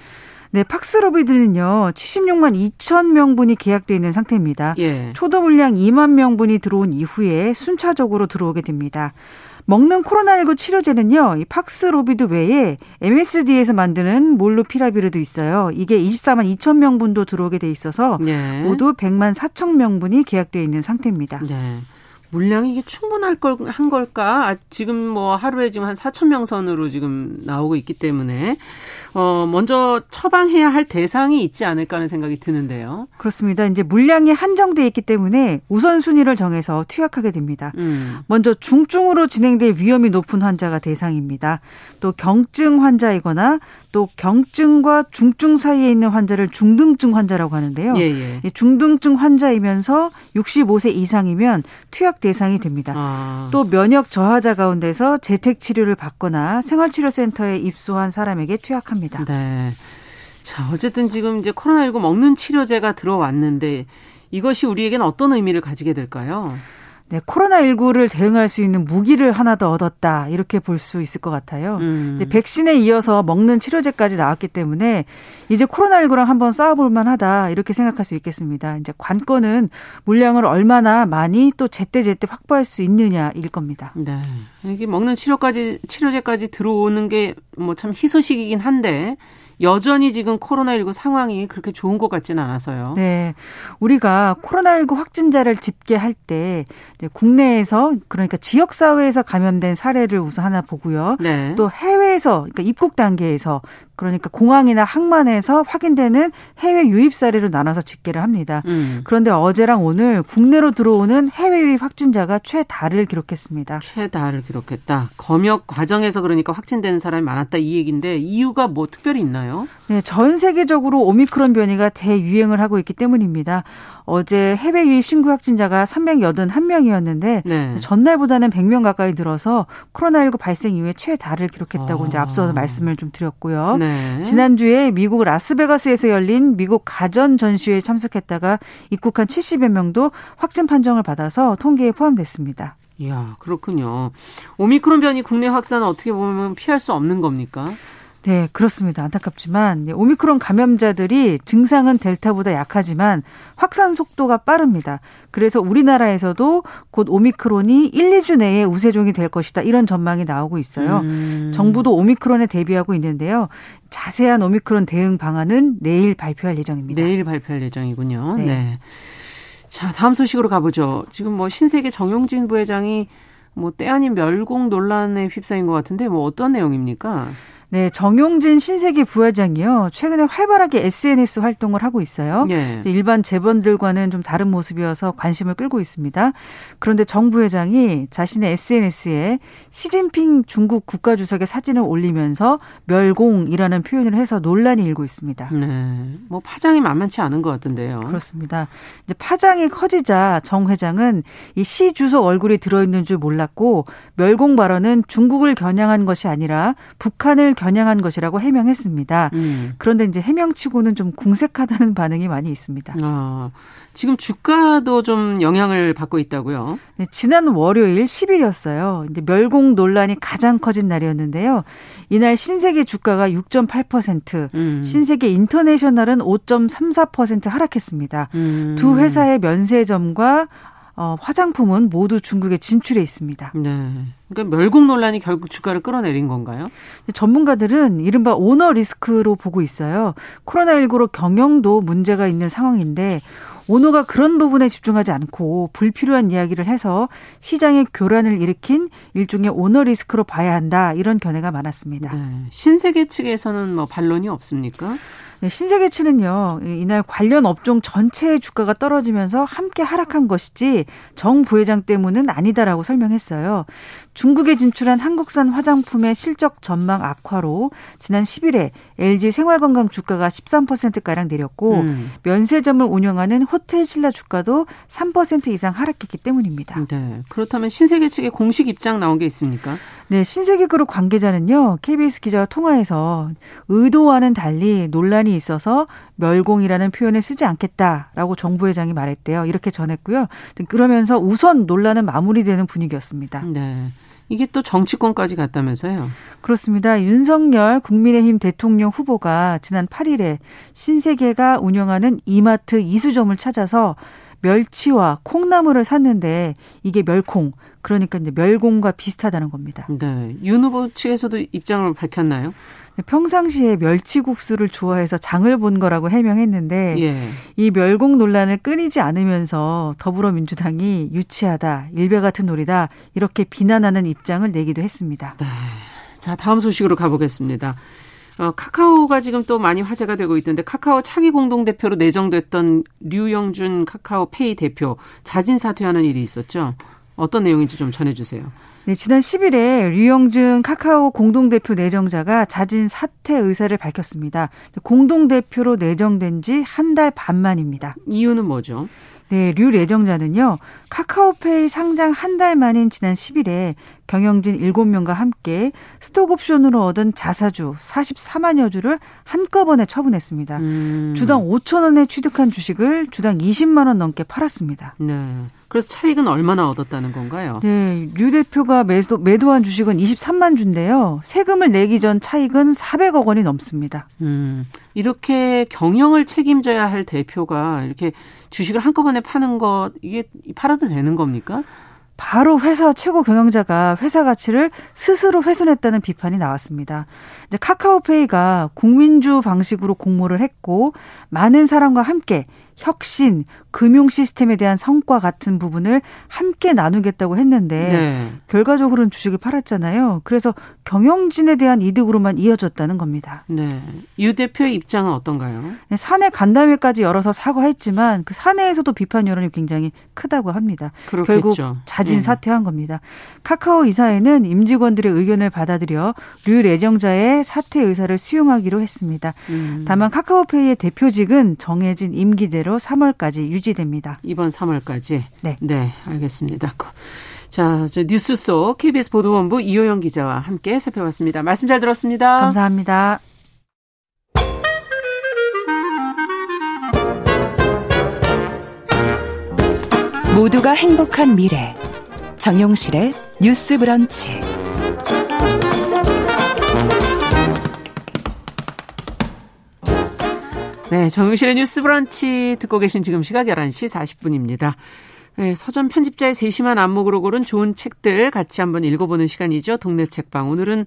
S6: 네, 팍스로비드는요, 76만 2천 명분이 계약돼 있는 상태입니다. 예. 초도 물량 2만 명분이 들어온 이후에 순차적으로 들어오게 됩니다. 먹는 코로나19 치료제는요, 이 팍스로비드 외에 MSD에서 만드는 몰루피라비르도 있어요. 이게 24만 2천 명분도 들어오게 돼 있어서 네. 모두 100만 4천 명분이 계약돼 있는 상태입니다. 네.
S2: 물량이 이게 충분할 걸 한 걸까? 아, 지금 뭐 하루에 지금 한 4천 명 선으로 지금 나오고 있기 때문에 어 먼저 처방해야 할 대상이 있지 않을까 하는 생각이 드는데요.
S6: 그렇습니다. 이제 물량이 한정돼 있기 때문에 우선 순위를 정해서 투약하게 됩니다. 음. 먼저 중증으로 진행될 위험이 높은 환자가 대상입니다. 또 경증 환자이거나 또 경증과 중증 사이에 있는 환자를 중등증 환자라고 하는데요. 예, 예. 중등증 환자이면서 65세 이상이면 투약 대상이 됩니다. 아. 또 면역 저하자 가운데서 재택 치료를 받거나 생활치료센터에 입소한 사람에게 투약합니다.
S2: 네. 자, 어쨌든 지금 이제 코로나19 먹는 치료제가 들어왔는데 이것이 우리에겐 어떤 의미를 가지게 될까요?
S6: 네, 코로나19를 대응할 수 있는 무기를 하나 더 얻었다. 이렇게 볼 수 있을 것 같아요. 음. 백신에 이어서 먹는 치료제까지 나왔기 때문에 이제 코로나19랑 한번 싸워볼 만하다. 이렇게 생각할 수 있겠습니다. 이제 관건은 물량을 얼마나 많이 또 제때제때 확보할 수 있느냐일 겁니다.
S2: 네. 이게 먹는 치료까지, 치료제까지 들어오는 게 뭐 참 희소식이긴 한데 여전히 지금 코로나19 상황이 그렇게 좋은 것 같지는 않아서요.
S6: 네. 우리가 코로나19 확진자를 집계할 때 국내에서 그러니까 지역 사회에서 감염된 사례를 우선 하나 보고요. 네. 또 해외에서 그러니까 입국 단계에서 그러니까 공항이나 항만에서 확인되는 해외 유입 사례로 나눠서 집계를 합니다. 음. 그런데 어제랑 오늘 국내로 들어오는 해외 유입 확진자가 최다를 기록했습니다.
S2: 최다를 기록했다. 검역 과정에서 그러니까 확진되는 사람이 많았다 이 얘기인데 이유가 뭐 특별히 있나요?
S6: 네, 전 세계적으로 오미크론 변이가 대유행을 하고 있기 때문입니다. 어제 해외 유입 신규 확진자가 381명이었는데 네. 전날보다는 100명 가까이 늘어서 코로나19 발생 이후에 최다를 기록했다고 아. 이제 앞서 말씀을 좀 드렸고요. 네. 지난주에 미국 라스베가스에서 열린 미국 가전 전시회에 참석했다가 입국한 70여 명도 확진 판정을 받아서 통계에 포함됐습니다.
S2: 이야, 그렇군요. 오미크론 변이 국내 확산은 어떻게 보면 피할 수 없는 겁니까?
S6: 네, 그렇습니다. 안타깝지만 오미크론 감염자들이 증상은 델타보다 약하지만 확산 속도가 빠릅니다. 그래서 우리나라에서도 곧 오미크론이 1, 2주 내에 우세종이 될 것이다. 이런 전망이 나오고 있어요. 음. 정부도 오미크론에 대비하고 있는데요. 자세한 오미크론 대응 방안은 내일 발표할 예정입니다.
S2: 내일 발표할 예정이군요. 네. 네. 자, 다음 소식으로 가보죠. 지금 뭐 신세계 정용진 부회장이 뭐 때 아닌 멸공 논란에 휩싸인 것 같은데 뭐 어떤 내용입니까?
S6: 네, 정용진 신세계 부회장이요. 최근에 활발하게 SNS 활동을 하고 있어요. 네. 일반 재벌들과는 좀 다른 모습이어서 관심을 끌고 있습니다. 그런데 정 부회장이 자신의 SNS에 시진핑 중국 국가주석의 사진을 올리면서 멸공이라는 표현을 해서 논란이 일고 있습니다.
S2: 네. 뭐 파장이 만만치 않은 것 같은데요.
S6: 그렇습니다. 이제 파장이 커지자 정 회장은 이 시 주석 얼굴이 들어있는 줄 몰랐고 멸공 발언은 중국을 겨냥한 것이 아니라 북한을 겨냥한 것이라고 해명했습니다. 음. 그런데 이제 해명치고는 좀 궁색하다는 반응이 많이 있습니다. 아,
S2: 지금 주가도 좀 영향을 받고 있다고요?
S6: 네, 지난 월요일 10일이었어요. 이제 멸공 논란이 가장 커진 날이었는데요. 이날 신세계 주가가 6.8%, 음. 신세계 인터내셔널은 5.34% 하락했습니다. 음. 두 회사의 면세점과 어, 화장품은 모두 중국에 진출해 있습니다.
S2: 네. 그러니까 멸국 논란이 결국 주가를 끌어내린 건가요?
S6: 전문가들은 이른바 오너 리스크로 보고 있어요. 코로나19로 경영도 문제가 있는 상황인데 오너가 그런 부분에 집중하지 않고 불필요한 이야기를 해서 시장의 교란을 일으킨 일종의 오너 리스크로 봐야 한다 이런 견해가 많았습니다. 네.
S2: 신세계 측에서는 뭐 반론이 없습니까?
S6: 네, 신세계치는요 이날 관련 업종 전체의 주가가 떨어지면서 함께 하락한 것이지 정 부회장 때문은 아니다라고 설명했어요. 중국에 진출한 한국산 화장품의 실적 전망 악화로 지난 10일에 LG 생활건강 주가가 13%가량 내렸고 음. 면세점을 운영하는 호텔 신라 주가도 3% 이상 하락했기 때문입니다.
S2: 네. 그렇다면 신세계 측의 공식 입장 나온 게 있습니까?
S6: 네, 신세계 그룹 관계자는요. KBS 기자와 통화해서 의도와는 달리 논란이 있어서 멸공이라는 표현을 쓰지 않겠다라고 정부 회장이 말했대요. 이렇게 전했고요. 그러면서 우선 논란은 마무리되는 분위기였습니다.
S2: 네. 이게 또 정치권까지 갔다면서요?
S6: 그렇습니다. 윤석열 국민의힘 대통령 후보가 지난 8일에 신세계가 운영하는 이마트 이수점을 찾아서 멸치와 콩나물을 샀는데 이게 멸콩, 그러니까 이제 멸공과 비슷하다는 겁니다.
S2: 네. 윤 후보 측에서도 입장을 밝혔나요?
S6: 네, 평상시에 멸치국수를 좋아해서 장을 본 거라고 해명했는데 예. 이 멸공 논란을 끊이지 않으면서 더불어민주당이 유치하다, 일베 같은 놀이다 이렇게 비난하는 입장을 내기도 했습니다. 네.
S2: 자, 다음 소식으로 가보겠습니다. 어, 카카오가 지금 또 많이 화제가 되고 있던데 카카오 차기 공동 대표로 내정됐던 류영준 카카오페이 대표 자진 사퇴하는 일이 있었죠. 어떤 내용인지 좀 전해주세요.
S6: 네, 지난 10일에 류영준 카카오 공동대표 내정자가 자진 사퇴 의사를 밝혔습니다. 공동대표로 내정된 지 한 달 반 만입니다.
S2: 이유는 뭐죠?
S6: 네, 류 내정자는요, 카카오페이 상장 한 달 만인 지난 10일에 경영진 7명과 함께 스톡옵션으로 얻은 자사주 44만여 주를 한꺼번에 처분했습니다. 음. 주당 5천 원에 취득한 주식을 주당 20만 원 넘게 팔았습니다.
S2: 네. 그래서 차익은 얼마나 얻었다는 건가요?
S6: 네, 류 대표가 매도, 매도한 주식은 23만 주인데요. 세금을 내기 전 차익은 400억 원이 넘습니다.
S2: 음, 이렇게 경영을 책임져야 할 대표가 이렇게 주식을 한꺼번에 파는 것 이게 팔아도 되는 겁니까?
S6: 바로 회사 최고 경영자가 회사 가치를 스스로 훼손했다는 비판이 나왔습니다. 이제 카카오페이가 국민주 방식으로 공모를 했고 많은 사람과 함께 혁신, 금융 시스템에 대한 성과 같은 부분을 함께 나누겠다고 했는데 네. 결과적으로는 주식을 팔았잖아요. 그래서 경영진에 대한 이득으로만 이어졌다는 겁니다.
S2: 네. 유 대표의 입장은 어떤가요?
S6: 네, 사내 간담회까지 열어서 사과했지만 그 사내에서도 비판 여론이 굉장히 크다고 합니다. 그렇겠죠. 결국 자진 네. 사퇴한 겁니다. 카카오 이사회는 임직원들의 의견을 받아들여 류 내정자의 사퇴 의사를 수용하기로 했습니다. 음. 다만 카카오페이의 대표직은 정해진 임기대로 3월까지 유지됩니다.
S2: 이번 3월까지. 네. 네, 알겠습니다. 자, 저 뉴스 속 KBS 보도본부 이호영 기자와 함께 살펴봤습니다. 말씀 잘 들었습니다.
S6: 감사합니다.
S1: 모두가 행복한 미래. 정용실의 뉴스 브런치.
S2: 네, 정용실의 뉴스 브런치 듣고 계신 지금 시각 11시 40분입니다. 네, 서점 편집자의 세심한 안목으로 고른 좋은 책들 같이 한번 읽어보는 시간이죠. 동네 책방. 오늘은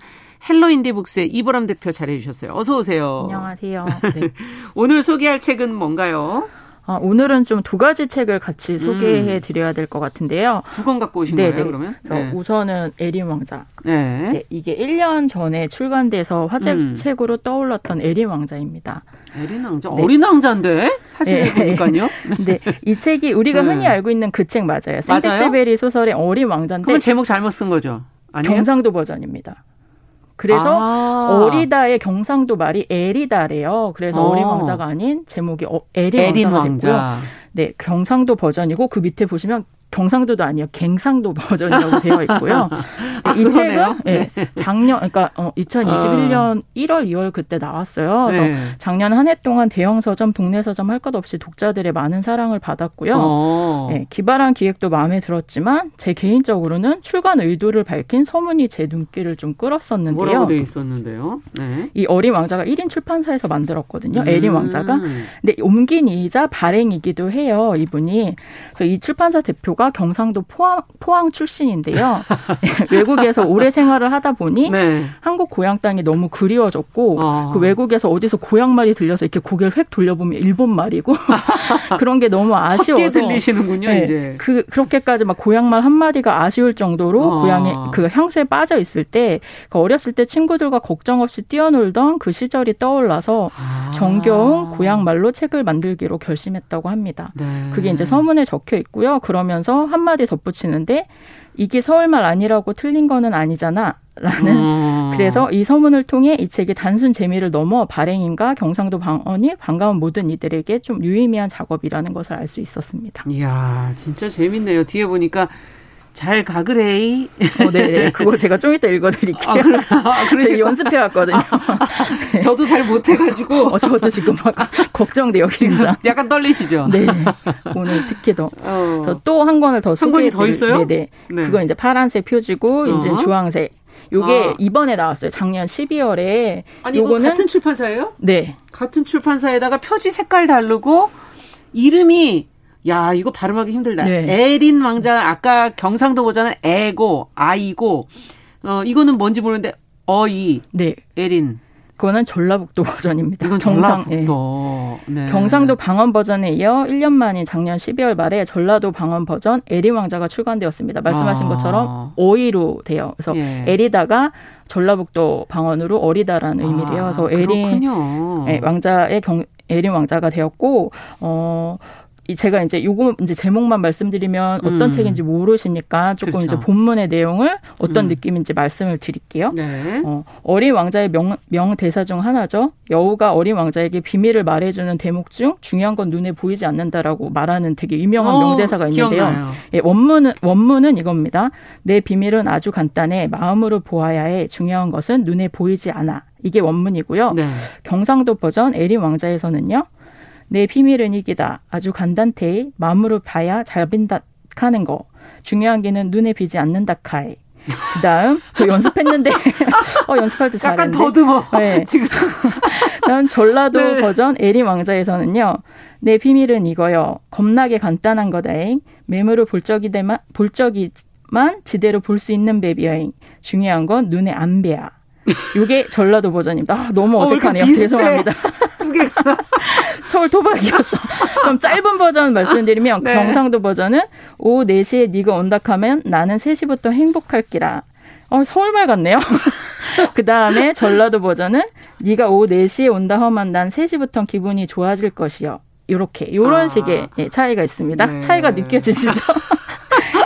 S2: 헬로 인디북스의 이보람 대표 자리해 주셨어요. 어서 오세요.
S7: 안녕하세요. 네.
S2: 오늘 소개할 책은 뭔가요?
S7: 아, 오늘은 좀 두 가지 책을 같이 소개해 드려야 될 것 같은데요.
S2: 두 권 갖고 오신 네네. 거예요, 그러면?
S7: 네. 우선은 에린 왕자. 네. 네. 이게 1년 전에 출간돼서 화제책으로 음. 떠올랐던 에린 왕자입니다.
S2: 에린 왕자? 네. 어린 왕자인데? 사진을 네. 보니까요.
S7: 네. 이 책이 우리가 네. 흔히 알고 있는 그 책 맞아요. 생텍제베리 소설의 어린 왕자인데.
S2: 그럼 제목 잘못 쓴 거죠?
S7: 아니에요? 경상도 버전입니다. 그래서 아. 어리다의 경상도 말이 에리다래요. 그래서 어. 린 왕자가 아닌 제목이 어, 에린 왕자가 왕자. 됐고요. 네, 경상도 버전이고 그 밑에 보시면 경상도도 아니요 갱상도 버전이라고 되어 있고요. 아, 이 책은 네. 네. 작년 그러니까 어, 2021년 어. 1월 2월 그때 나왔어요. 그래서 네. 작년 한 해 동안 대형 서점, 동네 서점 할 것 없이 독자들의 많은 사랑을 받았고요. 어. 네, 기발한 기획도 마음에 들었지만 제 개인적으로는 출간 의도를 밝힌 서문이 제 눈길을 좀 끌었었는데요.
S2: 뭐라고 돼 있었는데요?
S7: 네. 이 어린 왕자가 1인 출판사에서 만들었거든요. 음. 에린 왕자가. 근데 옮긴 이자 발행이기도 해요. 이분이. 그래서 이 출판사 대표가 아버가 경상도 포항, 포항 출신인데요. 외국에서 오래 생활을 하다 보니 네. 한국 고향 땅이 너무 그리워졌고 아. 그 외국에서 어디서 고향 말이 들려서 이렇게 고개를 획 돌려보면 일본 말이고 그런 게 너무 아쉬워서
S2: 들리시는군요. 네, 이제
S7: 그 그렇게까지 막 고향 말 한 마디가 아쉬울 정도로 아. 고향에 그 향수에 빠져 있을 때 그 어렸을 때 친구들과 걱정 없이 뛰어놀던 그 시절이 떠올라서 아. 정겨운 고향 말로 책을 만들기로 결심했다고 합니다. 네. 그게 이제 서문에 적혀 있고요. 그러면서 하면서 한마디 덧붙이는데 이게 서울말 아니라고 틀린 거는 아니잖아. 라는 음. 그래서 이 서문을 통해 이 책이 단순 재미를 넘어 발행인과 경상도 방언이 반가운 모든 이들에게 좀 유의미한 작업이라는 것을 알 수 있었습니다.
S2: 이야 진짜 재밌네요. 뒤에 보니까 잘 가그레이.
S7: 어, 네, 네. 그거 제가 좀 이따 읽어드릴게요. 아, 그러, 아, 그러시 연습해 왔거든요.
S2: 네. 저도 잘 못해가지고.
S7: 어, 저도 지금 막 걱정돼요, 진짜.
S2: 약간 떨리시죠?
S7: 네. 오늘 특히 더. 어. 또한 권을 더
S2: 한 권이 더 있어요?
S7: 네네. 네. 그거 이제 파란색 표지고, 어. 이제 주황색. 요게 아. 이번에 나왔어요. 작년 12월에.
S2: 아니, 요거는 같은 출판사예요?
S7: 네.
S2: 같은 출판사에다가 표지 색깔 다르고 이름이 야, 이거 발음하기 힘들다. 네. 에린 왕자 아까 경상도 보자는 애고 아이고 어 이거는 뭔지 모르는데 어이. 네. 에린.
S7: 그거는 전라북도 버전입니다.
S2: 이건 전라북도.
S7: 예. 네. 경상도 방언 버전에 이어 1년 만인 작년 12월 말에 전라도 방언 버전 에린 왕자가 출간되었습니다. 말씀하신 아. 것처럼 어이로 돼요. 그래서 예. 에리다가 전라북도 방언으로 어리다라는 아, 의미래요. 그래서 에린 예, 왕자의 경 에린 왕자가 되었고 어 제가 이제 요거 이제 제목만 말씀드리면 어떤 음. 책인지 모르시니까 조금 그렇죠. 이제 본문의 내용을 어떤 음. 느낌인지 말씀을 드릴게요. 네. 어, 어린 왕자의 명, 명 대사 중 하나죠. 여우가 어린 왕자에게 비밀을 말해주는 대목 중 중요한 건 눈에 보이지 않는다라고 말하는 되게 유명한 어, 명대사가 있는데요. 예, 원문은 원문은 이겁니다. 내 비밀은 아주 간단해. 마음으로 보아야 해. 중요한 것은 눈에 보이지 않아. 이게 원문이고요. 네. 경상도 버전 에린 왕자에서는요. 내 비밀은 이기다. 아주 간단테 마음으로 봐야 잘 빈다 하는 거. 중요한 게는 눈에 비지 않는다 카이. 그 다음 저 연습했는데 어 연습할 때 잘했는데
S2: 약간 더듬어 네. 지금
S7: 다음 전라도 네. 버전 에린 왕자에서는요 내 비밀은 이거요 겁나게 간단한 거다잉 매물을 볼 적이대만 볼 적이만 지대로 볼 수 있는 베비여잉 중요한 건 눈에 안 배야 요게 전라도 버전입니다 아, 너무 어, 어색하네요 어, 죄송합니다
S8: 나쁘게
S7: 서울 토박이었어. 그럼 짧은 버전 말씀드리면 네. 경상도 버전은 오후 4시에 네가 온다 하면 나는 3시부터 행복할기라. 어, 서울말 같네요. 그 다음에 전라도 버전은 네가 오후 4시에 온다 하면 난 3시부터 기분이 좋아질 것이요. 요렇게 요런 아. 식의 예, 차이가 있습니다. 네. 차이가 느껴지시죠?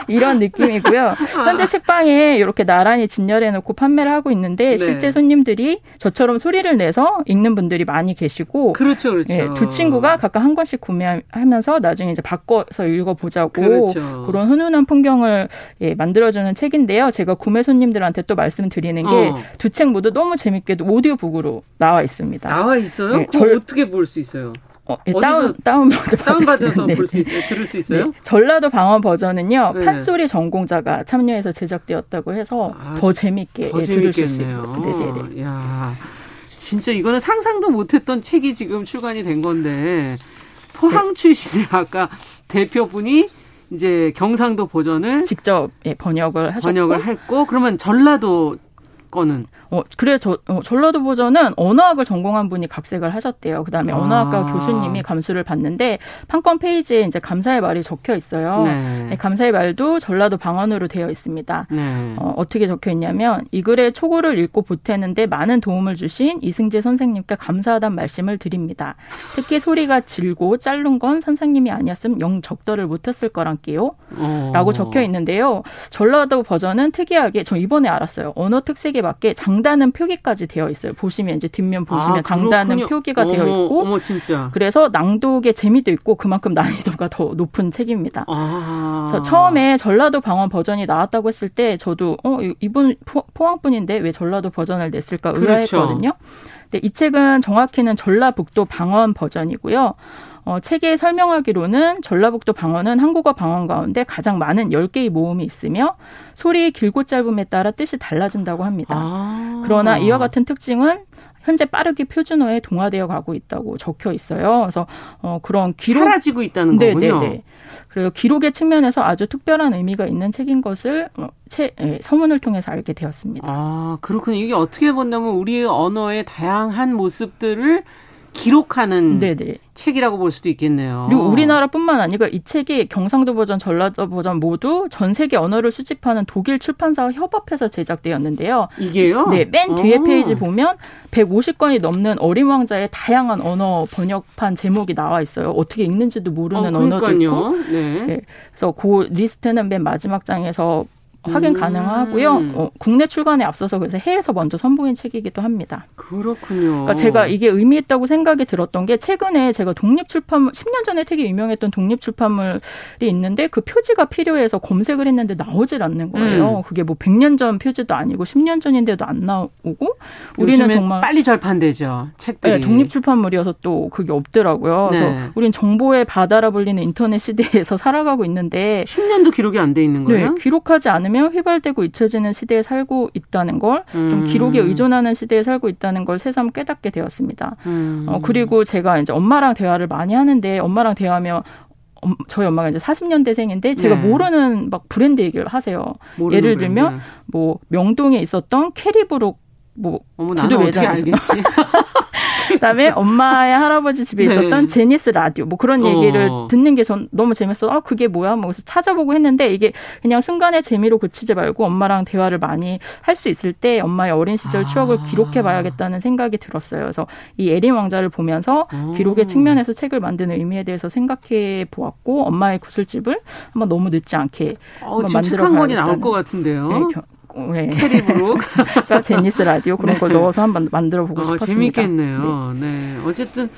S7: 이런 느낌이고요. 현재 책방에 이렇게 나란히 진열해 놓고 판매를 하고 있는데 네. 실제 손님들이 저처럼 소리를 내서 읽는 분들이 많이 계시고
S2: 그렇죠, 그렇죠. 예,
S7: 두 친구가 각각 한 권씩 구매하면서 나중에 이제 바꿔서 읽어보자고 그렇죠. 그런 훈훈한 풍경을 예, 만들어주는 책인데요. 제가 구매 손님들한테 또 말씀드리는 게 두책 어. 모두 너무 재밌게도 오디오북으로 나와 있습니다.
S2: 나와 있어요? 네, 절... 어떻게 볼 수 있어요?
S7: 어, 예, 다운 다운
S2: 다운 받아서 네. 볼수 있어요. 들을 수 있어요? 네.
S7: 전라도 방언 버전은요. 네. 판소리 전공자가 참여해서 제작되었다고 해서 아, 더 재밌게 더 예, 들으실 수 있어요. 네네네.
S2: 야, 진짜 이거는 상상도 못했던 책이 지금 출간이 된 건데 포항 네. 출신의 아까 대표분이 이제 경상도 버전을
S7: 직접 예, 번역을 하셨고
S2: 번역을 했고 그러면 전라도 거는
S7: 어, 그래, 저, 어, 전라도 버전은 언어학을 전공한 분이 각색을 하셨대요. 그 다음에 아. 언어학과 교수님이 감수를 받는데, 판권 페이지에 이제 감사의 말이 적혀 있어요. 네. 네, 감사의 말도 전라도 방언으로 되어 있습니다. 네. 어, 어떻게 적혀 있냐면, 이 글의 초고를 읽고 보태는데 많은 도움을 주신 이승재 선생님께 감사하다는 말씀을 드립니다. 특히 소리가 질고 짧은 건 선생님이 아니었으면 영 적더를 못했을 거란게요. 어. 라고 적혀 있는데요. 전라도 버전은 특이하게, 저 이번에 알았어요. 언어 특색 에 맞게 장 장단은 표기까지 되어 있어요. 보시면 이제 뒷면 보시면 아, 장단은 표기가 어머, 되어 있고
S2: 어머.
S7: 그래서 낭독의 재미도 있고 그만큼 난이도가 더 높은 책입니다. 아. 그래서 처음에 전라도 방언 버전이 나왔다고 했을 때 저도 어 이분 포항 분인데 왜 전라도 버전을 냈을까 그렇죠. 의아했거든요. 근데 이 책은 정확히는 전라북도 방언 버전이고요. 어, 책에 설명하기로는 전라북도 방언은 한국어 방언 가운데 가장 많은 10개의 모음이 있으며 소리의 길고 짧음에 따라 뜻이 달라진다고 합니다. 아. 그러나 이와 같은 특징은 현재 빠르게 표준어에 동화되어 가고 있다고 적혀 있어요. 그래서 어, 그런
S2: 기록 사라지고 있다는 네, 거군요. 네, 네.
S7: 그리고 기록의 측면에서 아주 특별한 의미가 있는 책인 것을 어, 체, 예, 서문을 통해서 알게 되었습니다.
S2: 아 그렇군요. 이게 어떻게 본다면 우리의 언어의 다양한 모습들을 기록하는 네네. 책이라고 볼 수도 있겠네요.
S7: 그리고 우리나라뿐만 아니고 이 책이 경상도 버전, 전라도 버전 모두 전 세계 언어를 수집하는 독일 출판사와 협업해서 제작되었는데요.
S2: 이게요?
S7: 네, 맨 뒤에 오. 페이지 보면 150권이 넘는 어린 왕자의 다양한 언어 번역판 제목이 나와 있어요. 어떻게 읽는지도 모르는 어, 언어도 있고. 네. 네. 그래서 그 리스트는 맨 마지막 장에서 확인 음. 가능하고요. 어, 국내 출간에 앞서서 그래서 해외에서 먼저 선보인 책이기도 합니다.
S2: 그렇군요.
S7: 그러니까 제가 이게 의미 있다고 생각이 들었던 게 최근에 제가 독립 출판물 10년 전에 되게 유명했던 독립 출판물이 있는데 그 표지가 필요해서 검색을 했는데 나오질 않는 거예요. 음. 그게 뭐 100년 전 표지도 아니고 10년 전인데도 안 나오고 우리는 정말
S2: 빨리 절판되죠. 책들이. 네,
S7: 독립 출판물이어서 또 그게 없더라고요. 네. 그래서 우린 정보의 바다라 불리는 인터넷 시대에서 살아가고 있는데
S2: 10년도 기록이 안 돼 있는 거예요?
S7: 네, 기록하지 않으면 않으면 휘발되고 잊혀지는 시대에 살고 있다는 걸, 음. 좀 기록에 의존하는 시대에 살고 있다는 걸 새삼 깨닫게 되었습니다. 음. 어, 그리고 제가 이제 엄마랑 대화를 많이 하는데 엄마랑 대화하면 저희 엄마가 이제 40년대생인데 제가 네. 모르는 막 브랜드 얘기를 하세요. 예를 들면 브랜드. 뭐 명동에 있었던 캐리브룩 뭐
S2: 어머, 구두 매장에서
S7: 그다음에 엄마의 할아버지 집에 네. 있었던 네. 제니스 라디오 뭐 그런 얘기를 어. 듣는 게 전 너무 재밌어. 아 그게 뭐야? 뭐 그래서 찾아보고 했는데 이게 그냥 순간의 재미로 그치지 말고 엄마랑 대화를 많이 할 수 있을 때 엄마의 어린 시절 추억을 아. 기록해 봐야겠다는 생각이 들었어요. 그래서 이 에린 왕자를 보면서 오. 기록의 측면에서 책을 만드는 의미에 대해서 생각해 보았고 엄마의 구슬집을 한번 너무 늦지 않게
S2: 어, 지금 책한 권이 나올 것 같은데요. 네, 네.
S7: 그러니까 제니스 라디오 그런 네. 걸 넣어서 한번 만들어 보고 어, 싶었습니다.
S2: 재밌겠네요. 네. 네. 어쨌든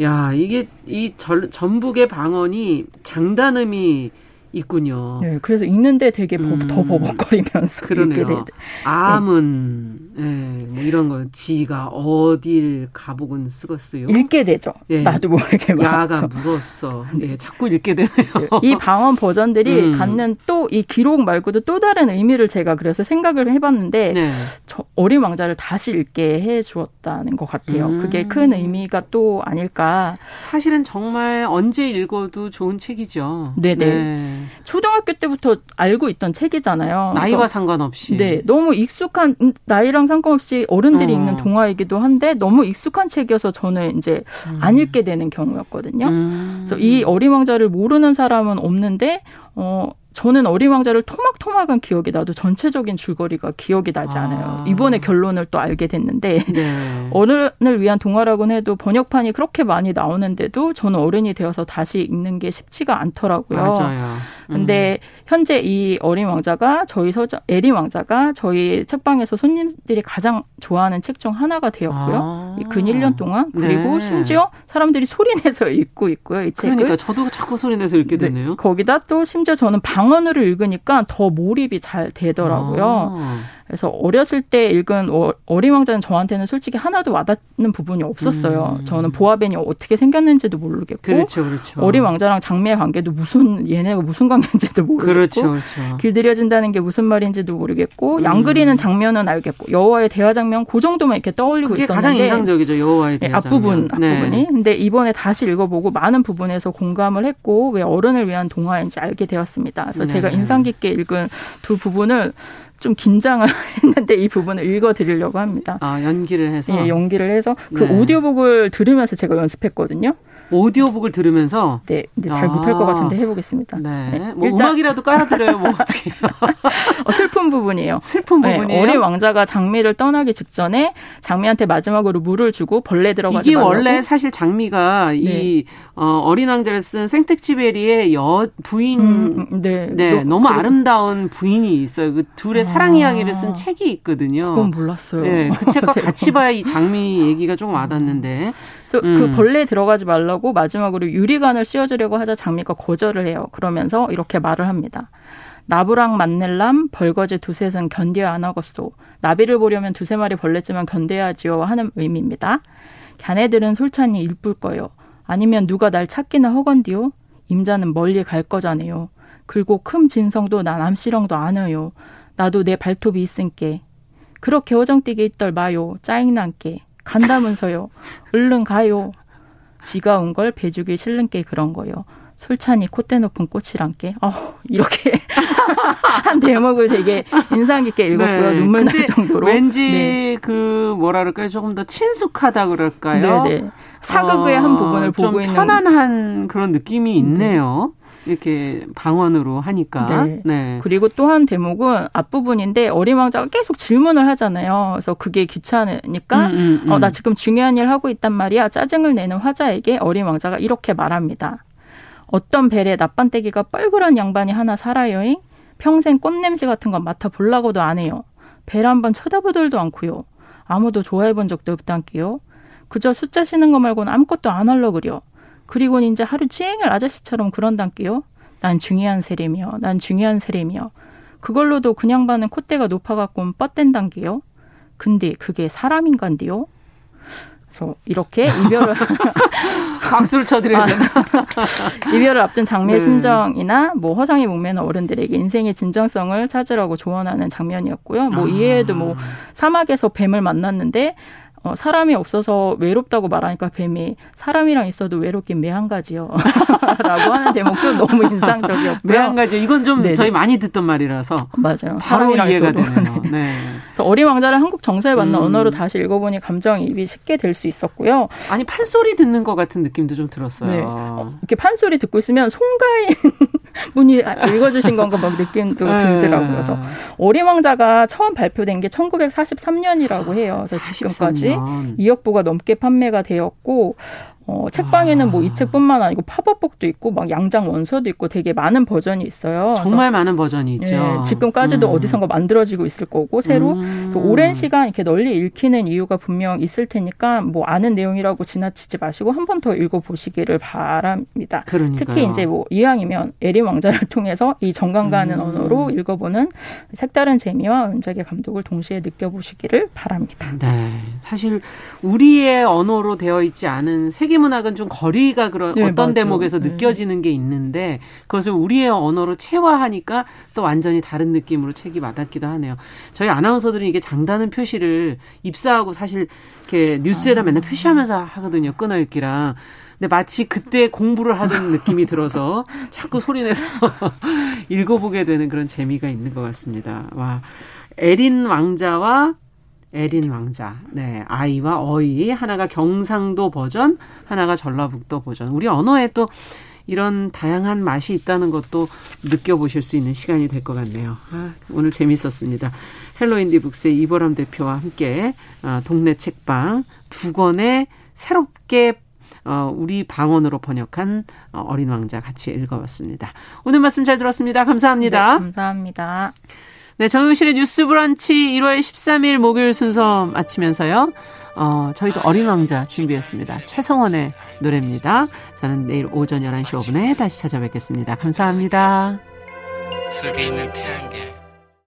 S2: 야 이게 이 전, 전북의 방언이 장단음이 있군요.
S7: 네, 그래서 읽는데 되게 음, 더 버벅거리면서
S2: 그러네요. 암은 예, 네, 뭐 이런 거 지가 어딜 가복은 쓰겄어요.
S7: 읽게 되죠. 네. 나도 모르게
S2: 야가 물었어. 네, 자꾸 읽게 되네요.
S7: 이 방언 버전들이 음. 갖는 또 이 기록 말고도 또 다른 의미를 제가 그래서 생각을 해봤는데 네. 저 어린 왕자를 다시 읽게 해 주었다는 것 같아요. 음. 그게 큰 의미가 또 아닐까.
S2: 사실은 정말 언제 읽어도 좋은 책이죠.
S7: 네네. 네. 초등학교 때부터 알고 있던 책이잖아요.
S2: 나이와 상관없이.
S7: 네, 너무 익숙한 음, 나이랑 상관없이 어른들이 어. 읽는 동화이기도 한데 너무 익숙한 책이어서 저는 이제 음. 안 읽게 되는 경우였거든요. 음. 그래서 이 어린 왕자를 모르는 사람은 없는데 어 저는 어린 왕자를 토막토막한 기억이 나도 전체적인 줄거리가 기억이 나지 않아요. 아. 이번에 결론을 또 알게 됐는데 네. 어른을 위한 동화라고는 해도 번역판이 그렇게 많이 나오는데도 저는 어른이 되어서 다시 읽는 게 쉽지가 않더라고요.
S2: 맞아요.
S7: 음. 근데 현재 이 어린 왕자가 저희 서점 에린 왕자가 저희 책방에서 손님들이 가장 좋아하는 책 중 하나가 되었고요. 아. 근 1년 동안 그리고 네. 심지어 사람들이 소리내서 읽고 있고요. 이 책을.
S2: 그러니까 저도 자꾸 소리내서 읽게 네. 되네요.
S7: 네. 거기다 또 심지어 저는 방 방언으로 읽으니까 더 몰입이 잘 되더라고요. 아. 그래서 어렸을 때 읽은 어, 어린 왕자는 저한테는 솔직히 하나도 와닿는 부분이 없었어요. 음. 저는 보아벤이 어떻게 생겼는지도 모르겠고,
S2: 그렇죠, 그렇죠.
S7: 어린 왕자랑 장미의 관계도 무슨 얘네가 무슨 관계인지도 모르겠고,
S2: 그렇죠, 그렇죠.
S7: 길들여진다는 게 무슨 말인지도 모르겠고, 음. 양 그리는 장면은 알겠고, 여호와의 대화 장면 그 정도만 이렇게 떠올리고
S2: 그게
S7: 있었는데
S2: 가장 인상적이죠 여호와의
S7: 대화 네, 앞부분 장면. 앞부분이. 네. 근데 이번에 다시 읽어보고 많은 부분에서 공감을 했고 왜 어른을 위한 동화인지 알게 되었습니다. 그래서 네. 제가 인상 깊게 읽은 두 부분을 좀 긴장을 했는데 이 부분을 읽어드리려고 합니다.
S2: 아 연기를 해서
S7: 예, 연기를 해서 그 네. 오디오북을 들으면서 제가 연습했거든요.
S2: 오디오북을 들으면서
S7: 네, 근데 잘 아. 못할 것 같은데 해보겠습니다.
S2: 네, 네. 뭐 일단, 음악이라도 깔아드려요, 뭐 어떻게?
S7: 어, 슬픈 부분이에요.
S2: 슬픈 네, 부분이에요.
S7: 어린 왕자가 장미를 떠나기 직전에 장미한테 마지막으로 물을 주고 벌레 들어가지
S2: 이게
S7: 말라고.
S2: 원래 사실 장미가 네. 이 어, 어린 왕자를 쓴 생텍쥐베리의 여 부인, 음, 음, 네, 네 너, 무 아름다운 부인이 있어요. 그 둘의 아. 사랑 이야기를 쓴 책이 있거든요.
S7: 그건 몰랐어요.
S2: 네, 그 책과 같이 봐야 이 장미 얘기가 좀 와닿는데.
S7: 그래서 그 음. 그 벌레 들어가지 말라고 마지막으로 유리관을 씌워주려고 하자 장미가 거절을 해요. 그러면서 이렇게 말을 합니다. 나부랑 만넬람 벌거지 두셋은 견뎌야 안 하겠소. 나비를 보려면 두세 마리 벌레쯤은 견뎌야지요 하는 의미입니다. 걔네들은 솔찬히 일뿔 거요. 아니면 누가 날 찾기나 허건디요? 임자는 멀리 갈 거잖아요. 그리고 큰 진성도 난 암시렁도 안 해요. 나도 내 발톱이 있은께. 그렇게 허정뛰게 있덜 마요. 짜증난께. 간다면서요. 얼른 가요. 지가 온 걸 배주기 싫은 게 그런 거요. 솔찬이 콧대 높은 꽃이란 게 어, 이렇게 한 대목을 되게 인상 깊게 읽었고요. 네. 눈물 날 정도로.
S2: 왠지 네. 그 뭐라 그럴까요? 조금 더 친숙하다 그럴까요?
S7: 네, 네. 사극의 어, 한 부분을 보고 있는
S2: 편안한 그런 느낌이 네. 있네요. 이렇게 방언으로 하니까.
S7: 네. 네. 그리고 또 한 대목은 앞부분인데 어린 왕자가 계속 질문을 하잖아요. 그래서 그게 귀찮으니까 음, 음, 음. 어, 나 지금 중요한 일 하고 있단 말이야. 짜증을 내는 화자에게 어린 왕자가 이렇게 말합니다. 어떤 벨에 납반떼기가 뻘그런 양반이 하나 살아요잉? 평생 꽃냄새 같은 건 맡아보려고도 안 해요. 벨 한번 쳐다보들도 않고요. 아무도 좋아해 본 적도 없단게요. 그저 숫자 쉬는 거 말고는 아무것도 안 하려 그려. 그리고 이제 하루 종일 아저씨처럼 그런단게요. 난 중요한 세례며, 난 중요한 세례며. 그걸로도 그냥 반은 콧대가 높아갖고 뻗댄단게요. 근데 그게 사람인간데요? 그래서 이렇게 이별을
S2: 박수를 쳐드려야.
S7: 아, 이별을 앞둔 장미의 네. 심정이나 뭐 허상에 목매는 어른들에게 인생의 진정성을 찾으라고 조언하는 장면이었고요. 뭐 아. 이외에도 뭐 사막에서 뱀을 만났는데 어, 사람이 없어서 외롭다고 말하니까 뱀이 사람이랑 있어도 외롭긴 매한가지요. 라고 하는 대목도 너무 인상적이었고요.
S2: 매한가지. 이건 좀 네네. 저희 많이 듣던 말이라서.
S7: 맞아요.
S2: 바로 이해가. 되네요. 네.
S7: 그래서 어린 왕자를 한국 정서에 맞는 음. 언어로 다시 읽어보니 감정이입이 쉽게 될 수 있었고요.
S2: 아니 판소리 듣는 것 같은 느낌도 좀 들었어요. 네.
S7: 어, 이렇게 판소리 듣고 있으면 송가인 분이 읽어주신 건가 막 느낌도 네. 들더라고요. 그래서 어린 왕자가 처음 발표된 게 1943년이라고 해요. 그래서 지금까지 2억 부가 넘게 판매가 되었고 어, 책방에는 뭐이 책뿐만 아니고 팝업북도 있고 막 양장 원서도 있고 되게 많은 버전이 있어요.
S2: 정말 많은 버전이 있죠. 예,
S7: 지금까지도 음. 어디선가 만들어지고 있을 거고 새로 음. 오랜 시간 이렇게 널리 읽히는 이유가 분명 있을 테니까 뭐 아는 내용이라고 지나치지 마시고 한 번 더 읽어보시기를 바랍니다.
S2: 그러니까요.
S7: 특히 이제 뭐 이왕이면 에린 왕자를 통해서 이 정감 가는 음. 언어로 읽어보는 색다른 재미와 은작의 감독을 동시에 느껴보시기를 바랍니다.
S2: 네, 사실 우리의 언어로 되어 있지 않은 세계 문학은 좀 거리가 그런 네, 어떤 맞죠. 대목에서 네. 느껴지는 게 있는데 그것을 우리의 언어로 체화하니까 또 완전히 다른 느낌으로 책이 와닿기도 하네요. 저희 아나운서들은 이게 장단은 표시를 입사하고 사실 이렇게 뉴스에다 아. 맨날 표시하면서 하거든요. 끊어읽기랑. 근데 마치 그때 공부를 하는 느낌이 들어서 자꾸 소리내서 읽어보게 되는 그런 재미가 있는 것 같습니다. 와, 에린 왕자와 에린 왕자. 네. 아이와 어이. 하나가 경상도 버전, 하나가 전라북도 버전. 우리 언어에 또 이런 다양한 맛이 있다는 것도 느껴보실 수 있는 시간이 될 것 같네요. 아, 오늘 재밌었습니다. 헬로 인디북스의 이보람 대표와 함께 어, 동네 책방 두 권의 새롭게 어, 우리 방언으로 번역한 어, 어린 왕자 같이 읽어봤습니다. 오늘 말씀 잘 들었습니다. 감사합니다.
S7: 네, 감사합니다.
S2: 네, 정용실의 뉴스 브런치 1월 13일 목요일 순서 마치면서요. 어, 저희도 어린 왕자 준비했습니다. 최성원의 노래입니다. 저는 내일 오전 11시 5분에 다시 찾아뵙겠습니다. 감사합니다. 속에 있는 태양계